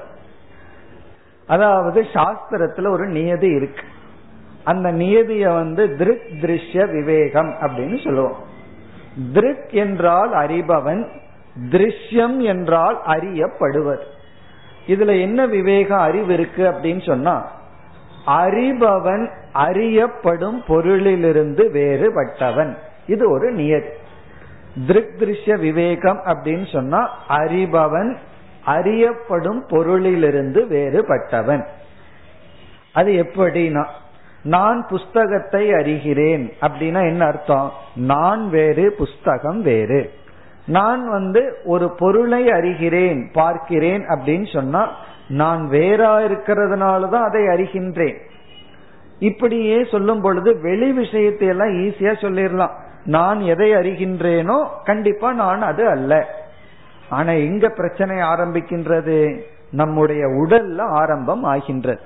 அதாவது சாஸ்திரத்துல ஒரு நியதி இருக்கு. அந்த நியதிய வந்து திருக் திருஷ்ய விவேகம் அப்படின்னு சொல்லுவோம். திருக் என்றால் அறிபவன் திருஷ்யம் என்றால் அறியப்படுவது இதுல என்ன விவேகம் அறிவு இருக்கு அப்படின்னு சொன்னா அறிபவன் அறியப்படும் பொருளிலிருந்து வேறுபட்டவன். இது ஒரு நியதி. திருக் திருஷ்ய விவேகம் அப்படின்னு சொன்னா அறிபவன் அறியப்படும் பொருளிலிருந்து வேறுபட்டவன். அது எப்படின்னா நான் புஸ்தகத்தை அறிகிறேன் அப்படின்னா என்ன அர்த்தம்? நான் வேறு புஸ்தகம் வேறு. நான் வந்து ஒரு பொருளை அறிகிறேன் பார்க்கிறேன் அப்படின்னு சொன்னா நான் வேறா இருக்கிறதுனாலதான் அதை அறிகின்றேன். இப்படியே சொல்லும் பொழுது வெளி விஷயத்தை எல்லாம் ஈஸியா சொல்லிடலாம். நான் எதை அறிகின்றேனோ கண்டிப்பா நான் அது அல்ல. ஆனா எங்க பிரச்சனை ஆரம்பிக்கின்றது? நம்முடைய உடல்ல ஆரம்பம் ஆகின்றது.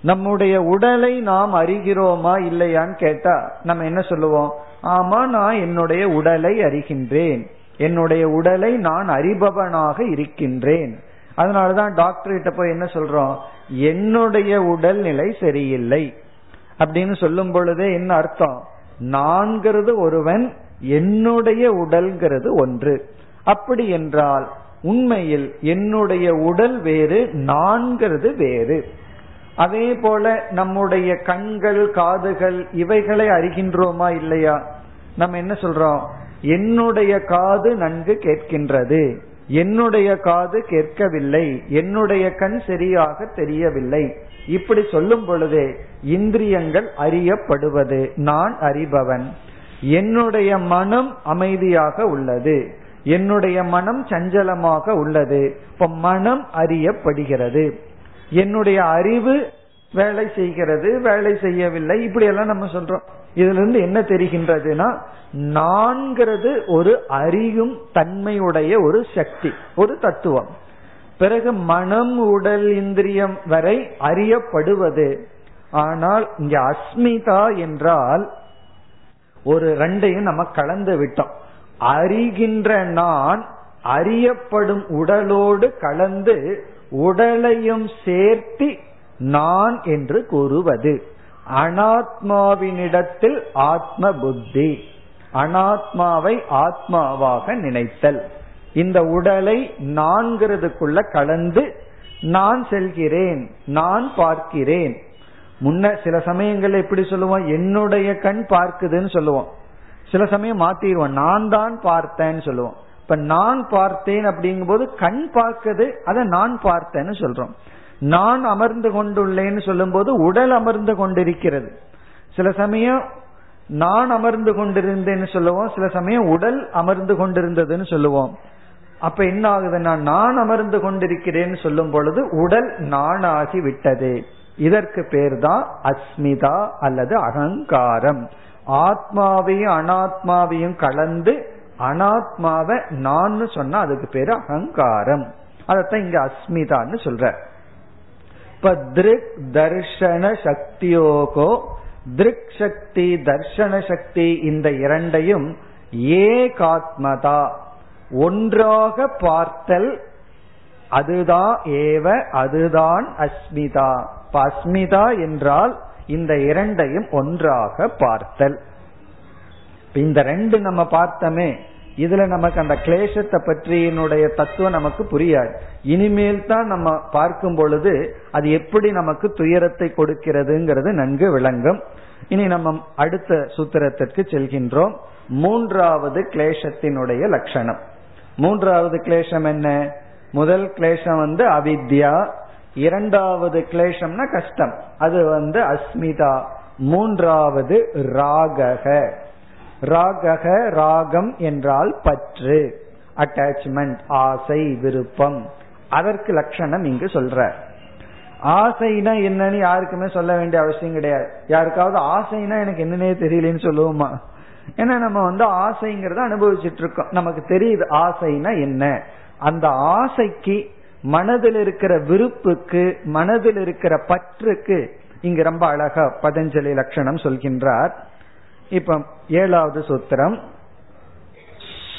நம்முடைய உடலை நாம் அறிகிறோமா இல்லையான்னு கேட்டா நம்ம என்ன சொல்லுவோம்? ஆமா நான் என்னுடைய உடலை அறிகின்றேன். என்னுடைய உடலை நான் அறிபவனாக இருக்கின்றேன். அதனாலதான் டாக்டர் கிட்ட போய் என்ன சொல்றோம்? என்னுடைய உடல் நிலை சரியில்லை. அப்படின்னு சொல்லும் பொழுதே என்ன அர்த்தம்? நான்கிறது ஒருவன் என்னுடைய உடல்கிறது ஒன்று. அப்படி என்றால் உண்மையில் என்னுடைய உடல் வேறு நான்கிறது வேறு. அதே போல நம்முடைய கண்கள் காதுகள் இவைகளை அறிகின்றோமா இல்லையா? நம்ம என்ன சொல்றோம்? என்னுடைய காது நன்கு கேட்கின்றது. என்னுடைய காது கேட்கவில்லை. என்னுடைய கண் சரியாக தெரியவில்லை. இப்படி சொல்லும் பொழுதே இந்திரியங்கள் அறியப்படுவது. நான் அறிபவன். என்னுடைய மனம் அமைதியாக உள்ளது. என்னுடைய மனம் சஞ்சலமாக உள்ளது. இப்ப மனம் அறியப்படுகிறது. என்னுடைய அறிவு வேலை செய்கிறது வேலை செய்யவில்லை. இப்படி எல்லாம் நம்ம சொல்றோம். இதுல இருந்து என்ன தெரிகின்றதுன்னா நான்கிறது ஒரு அறியும் தன்மையுடைய ஒரு சக்தி ஒரு தத்துவம். பிறகு மனம் உடல் இந்திரியம் வரை அறியப்படுவது. ஆனால் இங்க அஸ்மிதா என்றால் ஒரு ரெண்டையும் நம்ம கலந்து விட்டோம். அறிகின்ற நான் அறியப்படும் உடலோடு கலந்து உடலையும் சேர்த்தி நான் என்று கூறுவது. அனாத்மாவினிடத்தில் ஆத்ம புத்தி அனாத்மாவை ஆத்மாவாக நினைத்தல். இந்த உடலை நான்கிறதுக்குள்ள கலந்து நான் செல்கிறேன் நான் பார்க்கிறேன். முன்ன சில சமயங்கள் எப்படி சொல்லுவோம்? என்னுடைய கண் பார்க்குதுன்னு சொல்லுவோம். சில சமயம் மாத்திடுவோம் நான் தான் பார்த்தேன்னு சொல்லுவோம். இப்ப நான் பார்த்தேன் அப்படிங்கும் போது கண் பார்க்குது அதை நான் பார்த்தேன்னு சொல்றோம். நான் அமர்ந்து கொண்டுள்ளேன்னு சொல்லும் போது உடல் அமர்ந்து கொண்டிருக்கிறது. சில சமயம் நான் அமர்ந்து கொண்டிருந்தேன்னு சொல்லுவோம். சில சமயம் உடல் அமர்ந்து கொண்டிருந்ததுன்னு சொல்லுவோம். அப்ப என்ன ஆகுதுன்னா நான் அமர்ந்து கொண்டிருக்கிறேன்னு சொல்லும் பொழுது உடல் நானாகி விட்டது. இதற்கு பேர் தான் அஸ்மிதா அல்லது அகங்காரம். ஆத்மாவையும் அனாத்மாவையும் கலந்து அனாத்மாவை நான் சொன்னா அதுக்கு பேரு அகங்காரம். அதத்தான் இங்க அஸ்மிதான்னு சொல்ற. இப்ப திருக் தர்ஷன சக்தியோகோ திருக் சக்தி தர்ஷன சக்தி இந்த இரண்டையும் ஏகாத்மதா ஒன்றாக பார்த்தல் அதுதான் ஏவ அதுதான் அஸ்மிதா. அஸ்மிதா என்றால் இந்த இரண்டையும் ஒன்றாக பார்த்தல். இந்த ரெண்டு நம்ம பார்த்தோமே இதுல நமக்கு அந்த கிளேசத்தை பற்றியினுடைய தத்துவம் நமக்கு புரியாது. இனிமேல் தான் நம்ம பார்க்கும் பொழுது அது எப்படி நமக்கு துயரத்தை கொடுக்கிறதுங்கிறது நன்கு விளங்கும். இனி நம்ம அடுத்த சூத்திரத்திற்கு செல்கின்றோம். மூன்றாவது கிளேசத்தினுடைய லட்சணம். மூன்றாவது கிளேசம் என்ன? முதல் கிளேசம் வந்து அவித்யா இரண்டாவது கிளேசம்னா கஷ்டம். அது வந்து அஸ்மிதா. மூன்றாவது ராகக ராகக ராகம் என்றால் பற்று. அட்டாச்மெண்ட் ஆசை விருப்பம். அதற்கு லட்சணம் இங்கு சொல்ற. ஆசைனா என்னன்னு யாருக்குமே சொல்ல வேண்டிய அவசியம் கிடையாது. யாருக்காவது ஆசைனா எனக்கு என்னன்னே தெரியலன்னு சொல்லுவோமா? ஏன்னா நம்ம வந்து ஆசைங்கிறத அனுபவிச்சுட்டு இருக்கோம். நமக்கு தெரியுது ஆசைனா என்ன. அந்த ஆசைக்கு மனதில் இருக்கிற விருப்புக்கு மனதில் இருக்கிற பற்றுக்கு இங்கு ரொம்ப அழகா பதஞ்சலி லட்சணம் சொல்கின்றார். இப்ப ஏழாவது சூத்திரம்.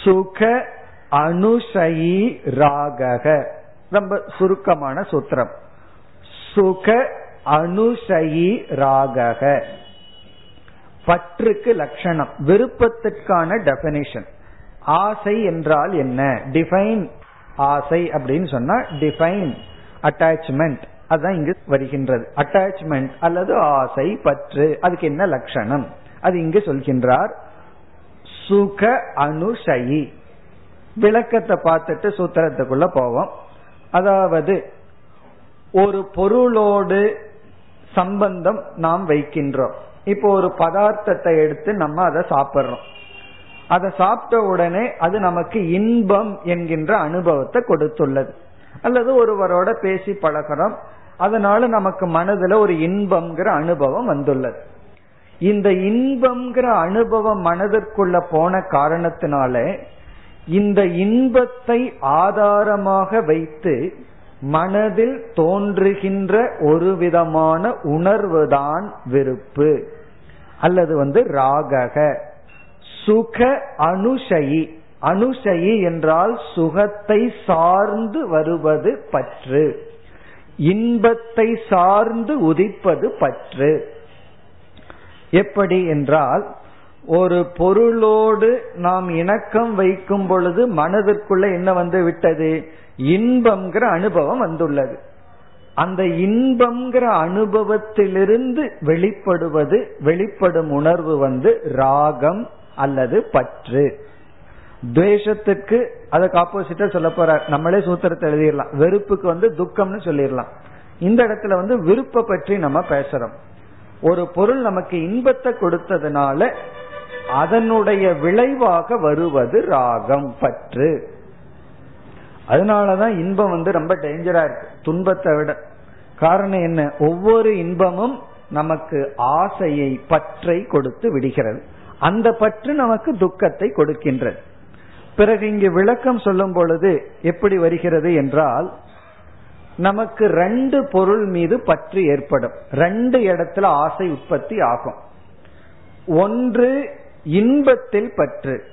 சுக அனுஷயி ராகக. ரொம்ப சுருக்கமான சூத்திரம். சுக அனுஷயி ராகக. பற்றுக்கு லட்சணம். விருப்பத்திற்கான டெபனிஷன் ஆசை என்றால் என்ன? டிஃபைன் ஆசை அப்படின்னு சொன்னா டிஃபைன் அட்டாச்மெண்ட் அதுதான் இங்கு வருகின்றது. அட்டாச்மெண்ட் அல்லது ஆசை பற்று அதுக்கு என்ன லட்சணம்? அது இங்கு சொல்கின்றார் சுக அனுஷயி விளக்கத்தை பார்த்துட்டு சூத்திரத்துக்குள்ள போவோம். அதாவது ஒரு பொருளோடு சம்பந்தம் நாம் வைக்கின்றோம். இப்போ ஒரு பதார்த்தத்தை எடுத்து நம்ம அதை சாப்பிட்றோம். அதை சாப்பிட்ட உடனே அது நமக்கு இன்பம் என்கின்ற அனுபவத்தை கொடுத்துள்ளது. அல்லது ஒருவரோட பேசி பழகிறோம் அதனால நமக்கு மனதுல ஒரு இன்பம்ங்கிற அனுபவம் வந்துள்ளது. இந்த இன்பம்ங்கிற அனுபவம் மனதிற்குள்ள போன காரணத்தினால இந்த இன்பத்தை ஆதாரமாக வைத்து மனதில் தோன்றுகின்ற ஒரு விதமான உணர்வுதான் விருப்பு அல்லது வந்து ராகக. சுக அனுஷயி அனுஷயி என்றால் சுகத்தை சார்ந்து வருவது பற்று. இன்பத்தை சார்ந்து உதிப்பது பற்று. எப்படி என்றால் ஒரு பொருளோடு நாம் இணக்கம் வைக்கும் பொழுது மனதிற்குள்ள என்ன வந்து விட்டது? இன்பம்ங்கிற அனுபவம் வந்துள்ளது. அந்த இன்பம்ங்கிற அனுபவத்திலிருந்து வெளிப்படுவது வெளிப்படும் உணர்வு வந்து ராகம் அல்லது பற்று. துவேஷத்துக்கு அதுக்கு ஆப்போசிட்டா சொல்ல போற நம்மளே சூத்திரத்தை எழுதிடலாம். வெறுப்புக்கு வந்து துக்கம்னு சொல்லிடலாம். இந்த இடத்துல வந்து விருப்ப பற்றி நம்ம பேசுறோம். ஒரு பொருள் நமக்கு இன்பத்தை கொடுத்ததுனால அதனுடைய விளைவாக வருவது ராகம் பற்று. அதனாலதான் இன்பம் வந்து ரொம்ப டேஞ்சரா இருக்கு. துன்பத்தை விட. காரணம் என்ன? ஒவ்வொரு இன்பமும் நமக்கு ஆசையை பற்றை கொடுத்து விடுகிறது. அந்த பற்று நமக்கு துக்கத்தை கொடுக்கின்றது. பிறகு இங்கு விளக்கம் சொல்லும் பொழுது எப்படி வருகிறது என்றால் நமக்கு ரெண்டு பொருள் மீது பற்று ஏற்படும். ரெண்டு இடத்துல ஆசை உற்பத்தி ஆகும். ஒன்று இன்பத்தில் பற்று.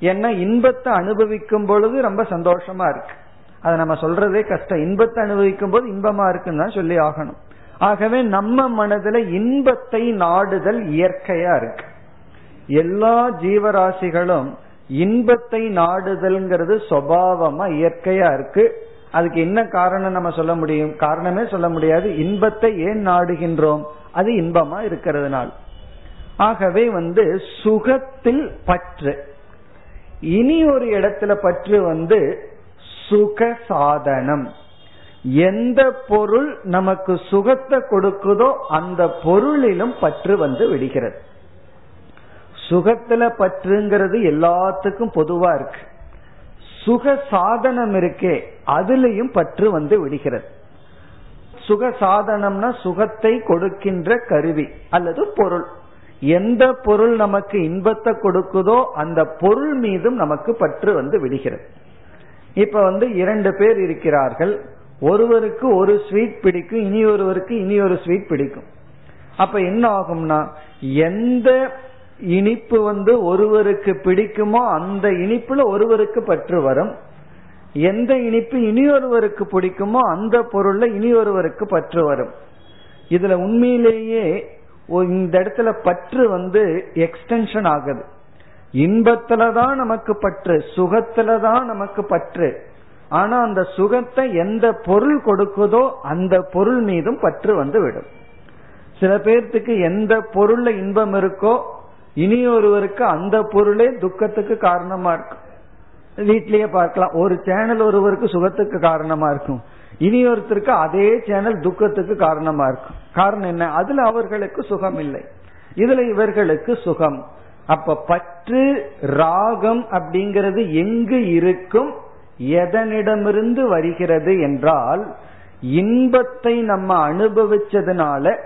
ஏன்னா இன்பத்தை அனுபவிக்கும் பொழுது ரொம்ப சந்தோஷமா இருக்கு. அதை நம்ம சொல்றதே கஷ்டம். இன்பத்தை அனுபவிக்கும் போது இன்பமா இருக்குன்னு தான் சொல்லி ஆகணும். ஆகவே நம்ம மனதுல இன்பத்தை நாடுதல் இயற்கையா இருக்கு. எல்லா ஜீவராசிகளும் இன்பத்தை நாடுதல்ங்கிறது சுவாவமா இயற்கையா இருக்கு. அதுக்கு என்ன காரணம் நம்ம சொல்ல முடியும்? காரணமே சொல்ல முடியாது. இன்பத்தை ஏன் நாடுகின்றோம்? அது இன்பமா இருக்கிறதுனால். ஆகவே வந்து சுகத்தில் பற்று. இனி ஒரு இடத்துல பற்று வந்து சுக சாதனம் எந்த பொருள் நமக்கு சுகத்தை கொடுக்குதோ அந்த பொருளிலும் பற்று வந்து விடுகிறது. சுகத்துல பற்றுங்கிறது எல்லாத்துக்கும் பொதுவா இருக்கு. சுக சாதனம் இருக்கே அதுலயும் பற்று வந்து விடுகிறது. சுக சாதனம்னா சுகத்தை கொடுக்கின்ற கருவி அல்லது பொருள். எந்த பொருள் நமக்கு இன்பத்தை கொடுக்குதோ அந்த பொருள் மீதும் நமக்கு பற்று வந்து விடுகிறது. இப்ப வந்து இரண்டு பேர் இருக்கிறார்கள். ஒருவருக்கு ஒரு ஸ்வீட் பிடிக்கும் இனி ஒருவருக்கு இனி ஒரு ஸ்வீட் பிடிக்கும். அப்ப என்ன ஆகும்னா எந்த இனிப்பு வந்து ஒருவருக்கு பிடிக்குமோ அந்த இனிப்புல ஒருவருக்கு பற்று வரும். எந்த இனிப்பு இனி ஒருவருக்கு பிடிக்குமோ அந்த பொருள்ல இனி ஒருவருக்கு பற்று வரும். இதுல உண்மையிலேயே இந்த இடத்துல பற்று வந்து எக்ஸ்டென்ஷன் ஆகுது. இன்பத்துலதான் நமக்கு பற்று சுகத்துலதான் நமக்கு பற்று. ஆனா அந்த சுகத்தை எந்த பொருள் கொடுக்குதோ அந்த பொருள் மீதும் பற்று வந்து விடும். சில பேர்த்துக்கு எந்த பொருள்ல இன்பம் இருக்கோ இனி ஒருவருக்கு அந்த பொருளே துக்கத்துக்கு காரணமா இருக்கும். வீட்லயே பார்க்கலாம். ஒரு சேனல் ஒருவருக்கு சுகத்துக்கு காரணமா இருக்கும். இனி ஒருத்தருக்கு அதே சேனல் துக்கத்துக்கு காரணமா இருக்கும். காரணம் என்ன? அதுல அவர்களுக்கு சுகம் இல்லை இதுல இவர்களுக்கு சுகம். அப்ப பற்று ராகம் அப்படிங்கிறது எங்கு இருக்கும்? எதனிடமிருந்து வருகிறது என்றால் இன்பத்தை நம்ம அனுபவிச்சதுனால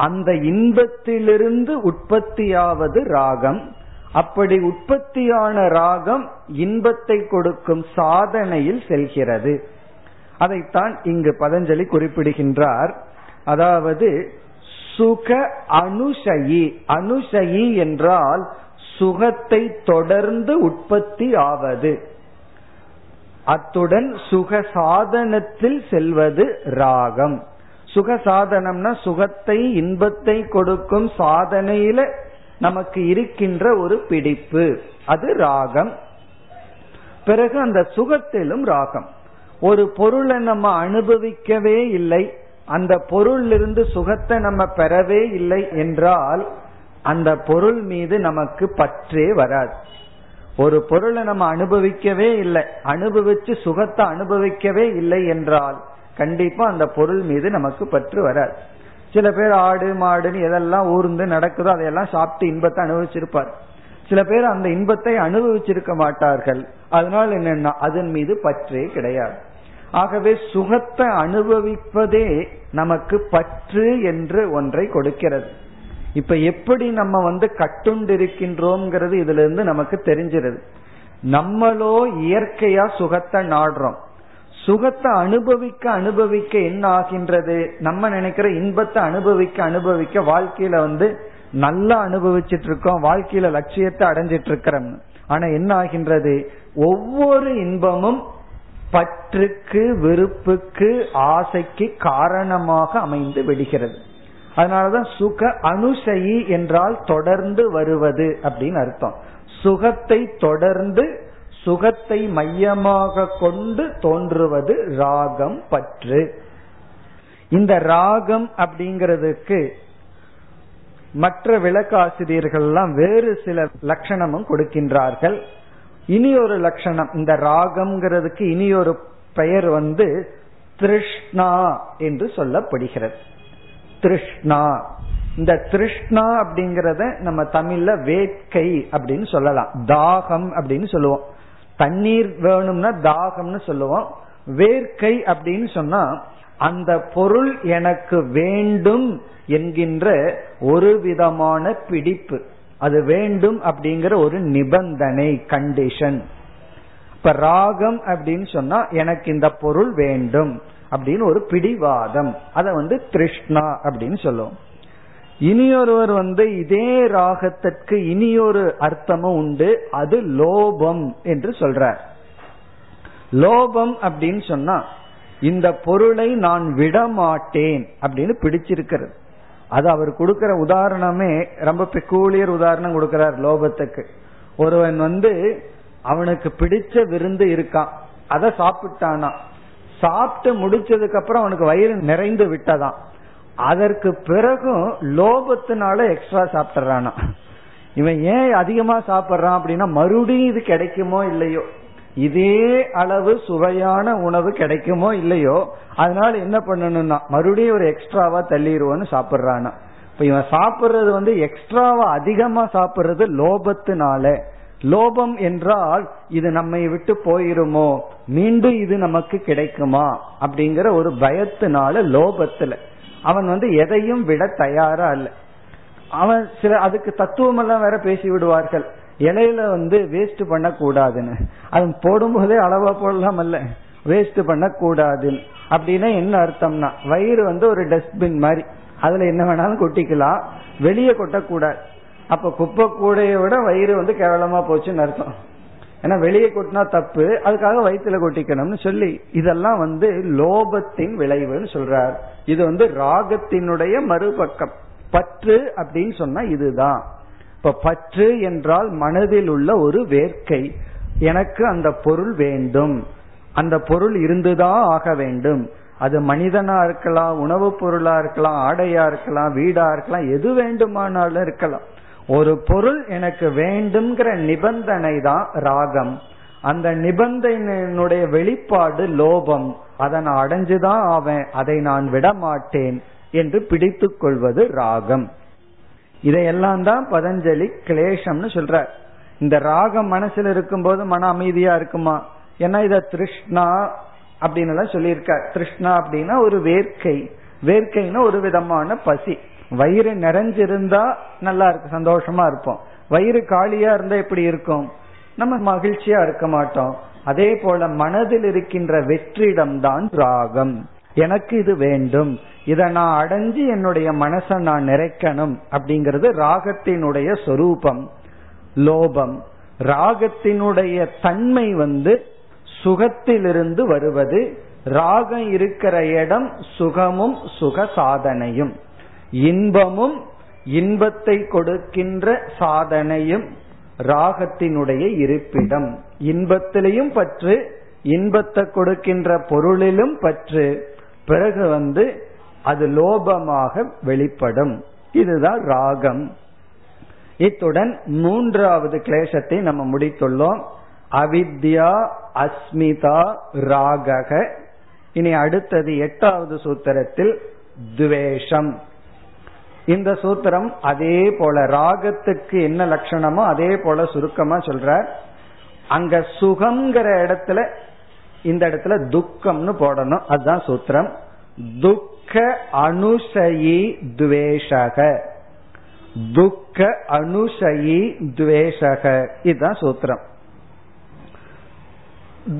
அந்த இன்பத்திலிருந்து உற்பத்தியாவது ராகம். அப்படி உற்பத்தியான ராகம் இன்பத்தை கொடுக்கும் சாதனையில் செல்கிறது. அதைத்தான் இங்கு பதஞ்சலி குறிப்பிடுகின்றார். அதாவது சுக அனுஷயி அனுஷயி என்றால் சுகத்தை தொடர்ந்து உற்பத்தி ஆவது அத்துடன் சுக சாதனத்தில் செல்வது ராகம். சுக சாதனம்னா சுகத்தை இன்பத்தை கொடுக்கும் சாதனையில நமக்கு இருக்கின்ற ஒரு பிடிப்பு. அது ராகம். பிறகு அந்த சுகத்திலும் ராகம். ஒரு பொருளை நம்ம அனுபவிக்கவே இல்லை. அந்த பொருளிலிருந்து சுகத்தை நம்ம பெறவே இல்லை என்றால் அந்த பொருள் மீது நமக்கு பற்றே வராது. ஒரு பொருளை நம்ம அனுபவிக்கவே இல்லை. அனுபவிச்சு சுகத்தை அனுபவிக்கவே இல்லை என்றால் கண்டிப்பா அந்த பொருள் மீது நமக்கு பற்று வராது. சில பேர் ஆடு மாடுன்னு எதெல்லாம் ஊர்ந்து நடக்குதோ அதையெல்லாம் சாப்பிட்டு இன்பத்தை அனுபவிச்சிருப்பார். சில பேர் அந்த இன்பத்தை அனுபவிச்சிருக்க மாட்டார்கள். அதனால் என்னன்னா அதன் மீது பற்றே கிடையாது. ஆகவே சுகத்தை அனுபவிப்பதே நமக்கு பற்று என்று ஒன்றை கொடுக்கிறது. இப்ப எப்படி நம்ம வந்து கட்டுண்டிருக்கின்றோம்ங்கிறது இதுல இருந்து நமக்கு தெரிஞ்சிருது. நம்மளோ இயற்கையா சுகத்தை நாடுறோம். சுகத்தை அனுபவிக்க அனுபவிக்க என்ன ஆகின்றது? நம்ம நினைக்கிற இன்பத்தை அனுபவிக்க அனுபவிக்க வாழ்க்கையில வந்து நல்லா அனுபவிச்சிட்டு இருக்கோம். வாழ்க்கையில லட்சியத்தை அடைஞ்சிட்டு இருக்கிறோம் ஆனா என்ன ஆகின்றது? ஒவ்வொரு இன்பமும் பற்றுக்கு வெறுப்புக்கு ஆசைக்கு காரணமாக அமைந்து விடுகிறது. அதனாலதான் சுக அனுசயி என்றால் தொடர்ந்து வருவது அப்படின்னு அர்த்தம். சுகத்தை தொடர்ந்து சுகத்தை மையமாக கொண்டு தோன்றுவது ராகம் பற்று. இந்த ராகம் அப்படிங்கிறதுக்கு மற்ற விளக்காசிரியர்கள்லாம் வேறு சில லட்சணமும் கொடுக்கின்றார்கள். இனி ஒரு லட்சணம் இந்த ராகம்ங்கிறதுக்கு இனி ஒரு பெயர் வந்து திருஷ்ணா என்று சொல்லப்படுகிறது. திருஷ்ணா. இந்த திருஷ்ணா அப்படிங்கறத நம்ம தமிழ்ல வேட்கை அப்படின்னு சொல்லலாம். தாகம் அப்படின்னு சொல்லுவோம். தண்ணீர் வேணும்னா தாகம்னு சொல்லுவோம். வேர்க்கை அப்படின்னு சொன்னா அந்த பொருள் எனக்கு வேண்டும் என்கின்ற ஒரு விதமான பிடிப்பு. அது வேண்டும் அப்படிங்கிற ஒரு நிபந்தனை கண்டிஷன் இப்ப ராகம் அப்படின்னு சொன்னா எனக்கு இந்த பொருள் வேண்டும் அப்படின்னு ஒரு பிடிவாதம். அதை வந்து திருஷ்ணா அப்படின்னு சொல்லுவோம். இனியொருவர் வந்து இதே ராகத்திற்கு இனியொரு அர்த்தமும் உண்டு. அது லோபம் என்று சொல்றார். லோபம் அப்படின்னு சொன்னா இந்த பொருளை நான் விடமாட்டேன் அப்படின்னு பிடிச்சிருக்கிறது. அது அவர் கொடுக்கிற உதாரணமே ரொம்ப பெக்கூலியர் உதாரணம் கொடுக்கிறார் லோபத்துக்கு. ஒருவன் வந்து அவனுக்கு பிடிச்ச விருந்து இருக்கான். அதை சாப்பிட்டானா. சாப்பிட்டு முடிச்சதுக்கு அப்புறம் அவனுக்கு வயிறு நிறைந்து விட்டதான் அதற்கு பிறகும் லோபத்தினால எக்ஸ்ட்ரா சாப்பிட்றானா இவன் ஏன் அதிகமா சாப்பிட்றான் அப்படின்னா மறுபடியும் இது கிடைக்குமோ இல்லையோ? இதே அளவு சுவையான உணவு கிடைக்குமோ இல்லையோ? அதனால என்ன பண்ணணும்னா மறுபடியும் ஒரு எக்ஸ்ட்ராவா தள்ளிடுவோன்னு சாப்பிட்றானா இப்ப இவன் சாப்பிடுறது வந்து எக்ஸ்ட்ராவா அதிகமா சாப்பிடுறது லோபத்தினால. லோபம் என்றால் இது நம்மை விட்டு போயிருமோ? மீண்டும் இது நமக்கு கிடைக்குமா? அப்படிங்கிற ஒரு பயத்தினால லோபத்துல. அவன் வந்து எதையும் விட தயாரா இல்ல அவன் சில அதுக்கு தத்துவம் எல்லாம் வேற பேசி விடுவார்கள். இலையில வந்து வேஸ்ட் பண்ண கூடாதுன்னு அது போடும்போதே அளவா போடலாம் அல்ல. வேஸ்ட் பண்ண கூடாது அப்படின்னா என்ன அர்த்தம்னா வயிறு வந்து ஒரு டஸ்ட்பின் மாதிரி. அதுல என்ன வேணாலும் கொட்டிக்கலாம். வெளியே கொட்டக்கூடாது. அப்ப குப்பை கூடைய விட வயிறு வந்து கேவலமா போச்சுன்னு அர்த்தம். ஏன்னா வெளியே கொட்டினா தப்பு அதுக்காக வயிற்றுல கொட்டிக்கணும்னு சொல்லி இதெல்லாம் வந்து லோபத்தின் விளைவுன்னு சொல்றார். இது வந்து ராகத்தினுடைய மறுபக்கம். பற்று அப்படின்னு சொன்னா இதுதான். இப்ப பற்று என்றால் மனதில் உள்ள ஒரு வேர்க்கை. எனக்கு அந்த பொருள் வேண்டும். அந்த பொருள் இருந்துதான் ஆக வேண்டும். அது மனிதனா இருக்கலாம் உணவுப் பொருளா இருக்கலாம் ஆடையா இருக்கலாம் வீடா இருக்கலாம் எது வேண்டுமானாலும் இருக்கலாம். ஒரு பொருள் எனக்கு வேண்டும்ங்கிற நிபந்தனை தான் ராகம். அந்த நிபந்தனையினுடைய வெளிப்பாடு லோபம். அதை நான் அடைஞ்சுதான் ஆவேன் அதை நான் விட மாட்டேன் என்று பிடித்துக் கொள்வது ராகம். இதையெல்லாம் தான் பதஞ்சலி கிளேஷம்னு சொல்ற இந்த ராகம் மனசுல இருக்கும்போது மன அமைதியா இருக்குமா? ஏன்னா இத திருஷ்ணா அப்படின்னு எல்லாம் சொல்லியிருக்க திருஷ்ணா அப்படின்னா ஒரு வேர்க்கை. வேர்க்கைன்னா ஒரு விதமான பசி. வயிறு நிறைஞ்சிருந்தா நல்லா இருக்கு சந்தோஷமா இருப்போம். வயிறு காலியா இருந்தா எப்படி இருக்கும்? நம்ம மகிழ்ச்சியா இருக்க மாட்டோம். அதே போல மனதில் இருக்கின்ற வெற்றிடம் தான் ராகம். எனக்கு இது வேண்டும். இதை நான் அடைஞ்சு என்னுடைய மனசை நான் நிறைக்கணும் அப்படிங்கிறது ராகத்தினுடைய சொரூபம் லோபம். ராகத்தினுடைய தன்மை வந்து சுகத்திலிருந்து வருவது ராகம் இருக்கிற இடம் சுகமும் சுக சாதனையும் இன்பமும் இன்பத்தை கொடுக்கின்ற சாதனையும் ராகத்தினுடைய இருப்பிடம். இன்பத்திலையும் பற்று இன்பத்தை கொடுக்கின்ற பொருளிலும் பற்று. பிறகு வந்து அது லோபமாக வெளிப்படும். இதுதான் ராகம். இத்துடன் மூன்றாவது கிளேசத்தை நம்ம முடித்துள்ளோம். அவித்யா அஸ்மிதா ராகக. இனி அடுத்தது எட்டாவது சூத்திரத்தில் துவேஷம். இந்த சூத்திரம் அதே போல ராகத்துக்கு என்ன லட்சணமோ அதே போல சுருக்கமா சொல்ற அங்க சுகம்ங்கிற இடத்துல இந்த இடத்துல துக்கம்னு போடணும். அதுதான் சூத்திரம். துக்க அனுசயி துவேஷக. துக்க அனுசயி துவேஷக. இதுதான் சூத்திரம்.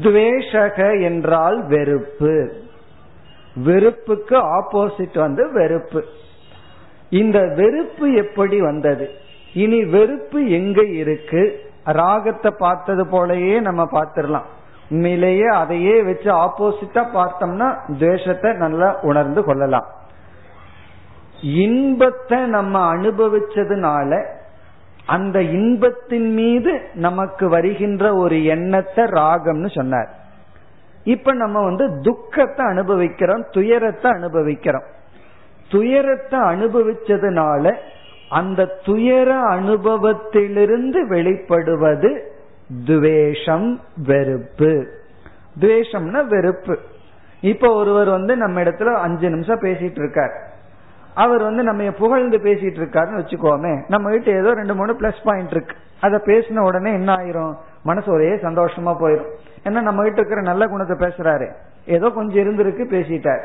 துவேஷக என்றால் வெறுப்பு. வெறுப்புக்கு ஆப்போசிட் வந்து வெறுப்பு. இந்த வெறுப்பு எப்படி வந்தது? இனி வெறுப்பு எங்க இருக்கு? ராகத்தை பார்த்தது போலயே நம்ம பார்த்திடலாம். உண்மையிலேயே அதையே வச்சு ஆப்போசிட்டா பார்த்தோம்னா துவேஷத்தை நல்லா உணர்ந்து கொள்ளலாம். இன்பத்தை நம்ம அனுபவிச்சதுனால அந்த இன்பத்தின் மீது நமக்கு வருகின்ற ஒரு எண்ணத்தை ராகம்னு சொன்னார். இப்ப நம்ம வந்து துக்கத்தை அனுபவிக்கிறோம் துயரத்தை அனுபவிக்கிறோம். துயரத்தை அனுபவிச்சதுனால அந்த துயர அனுபவத்திலிருந்து வெளிப்படுவது துவேஷம் வெறுப்பு. துவேஷம்னா வெறுப்பு. இப்ப ஒருவர் வந்து நம்ம இடத்துல அஞ்சு நிமிஷம் பேசிட்டு இருக்கார் அவர் வந்து நம்ம புகழ்ந்து பேசிட்டு இருக்காருன்னு வச்சுக்கோமே நம்ம கிட்ட ஏதோ ரெண்டு மூணு பிளஸ் பாயிண்ட் இருக்கு. அதை பேசின உடனே என்ன ஆயிரும்? மனசு ஒரே சந்தோஷமா போயிரும். ஏன்னா நம்ம கிட்ட இருக்கிற நல்ல குணத்தை பேசுறாரு. ஏதோ கொஞ்சம் இருந்திருக்கு பேசிட்டார்.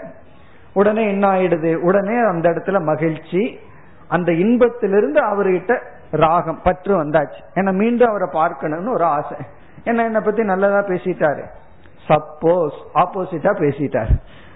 உடனே என்ன ஆயிடுது? உடனே அந்த இடத்துல மகிழ்ச்சி அந்த இன்பத்திலிருந்து அவர்கிட்ட ராகம் பற்று வந்தாச்சு. ஏன்னா மீண்டும் அவரை பார்க்கணும்னு ஒரு ஆசை. ஏன்னா என்னை பத்தி நல்லதா பேசிட்டாரு? சப்போஸ் ஆப்போசிட்டா பேசிட்டாரு.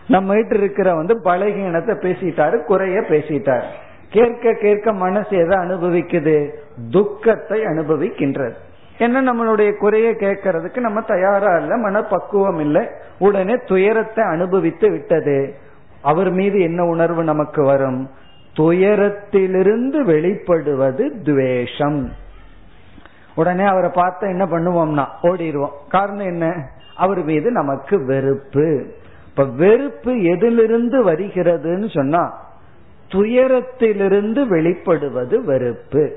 நம்ம கிட்ட இருக்கிற வந்து பலகீனத்தை பேசிட்டாரு குறைய பேசிட்டாரு. கேட்க கேட்க மனசு எதை அனுபவிக்குது? துக்கத்தை அனுபவிக்கின்றது. என்ன நம்மளுடைய குறைய கேட்கறதுக்கு நம்ம தயாரா இல்ல மனப்பக்குவம் இல்லை உடனே துயரத்தை அனுபவித்து விட்டது. அவர் மீது என்ன உணர்வு நமக்கு வரும்? துயரத்திலிருந்து வெளிப்படுவது துவேஷம். உடனே அவரை பார்த்தா என்ன பண்ணுவோம்னா ஓடிடுவோம். காரணம் என்ன? அவர் மீது நமக்கு வெறுப்பு. இப்ப வெறுப்பு எதிலிருந்து வருகிறதுன்னு சொன்னா துயரத்திலிருந்து வெளிப்படுவது வெறுப்பு.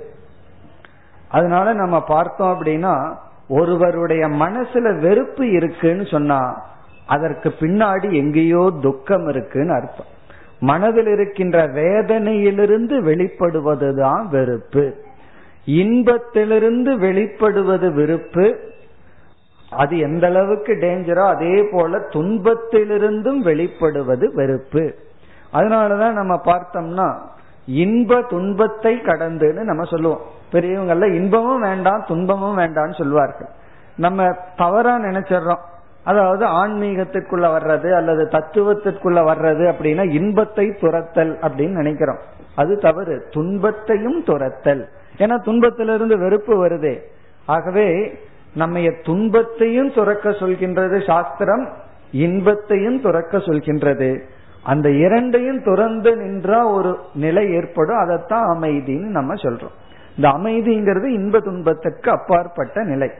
அதனால நம்ம பார்த்தோம் அப்படின்னா ஒருவருடைய மனசுல வெறுப்பு இருக்குன்னு சொன்னா அதற்கு பின்னாடி எங்கேயோ துக்கம் இருக்குன்னு அர்த்தம். மனதில் இருக்கின்ற வேதனையிலிருந்து வெளிப்படுவதுதான் வெறுப்பு. இன்பத்திலிருந்து வெளிப்படுவது வெறுப்பு அது எந்த அளவுக்கு டேஞ்சரோ அதே போல துன்பத்திலிருந்தும் வெளிப்படுவது வெறுப்பு. அதனாலதான் நம்ம பார்த்தோம்னா இன்ப துன்பத்தை கடந்துன்னு நம்ம சொல்லுவோம். பெரியவங்கள்ல இன்பமும் வேண்டாம் துன்பமும் வேண்டாம்னு சொல்லுவார்கள். நம்ம தவறா நினைச்சிடறோம். அதாவது ஆன்மீகத்திற்குள்ள வர்றது அல்லது தத்துவத்திற்குள்ள வர்றது அப்படின்னா இன்பத்தை துரத்தல் அப்படின்னு நினைக்கிறோம். அது தவறு. துன்பத்தையும் துரத்தல். ஏன்னா துன்பத்திலிருந்து வெறுப்பு வருதே. ஆகவே நம்ம துன்பத்தையும் துறக்க சொல்கின்றது சாஸ்திரம் இன்பத்தையும் துறக்க சொல்கின்றது. அந்த இரண்டையும் துறந்து நின்றா ஒரு நிலை ஏற்படும். அதைத்தான் அமைதின்னு நம்ம சொல்றோம். இந்த அமைதிங்கிறது இன்ப துன்பத்துக்கு அப்பாற்பட்ட நிலை.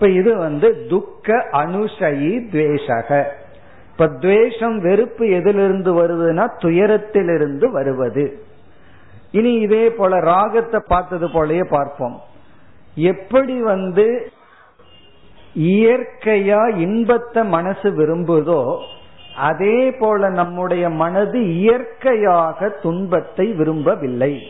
இப்ப இது வந்து துக்க அனுஷயி துவேஷக. இப்ப துவேஷம் வெறுப்பு எதிலிருந்து வருதுன்னா துயரத்திலிருந்து வருவது. இனி இதே போல ராகத்தை பார்த்தது போலயே பார்ப்போம். எப்படி வந்து இயற்கையா இன்பத்தை மனசு விரும்புதோ அதே போல நம்முடைய மனது இயற்கையாக துன்பத்தை விரும்பவில்லை.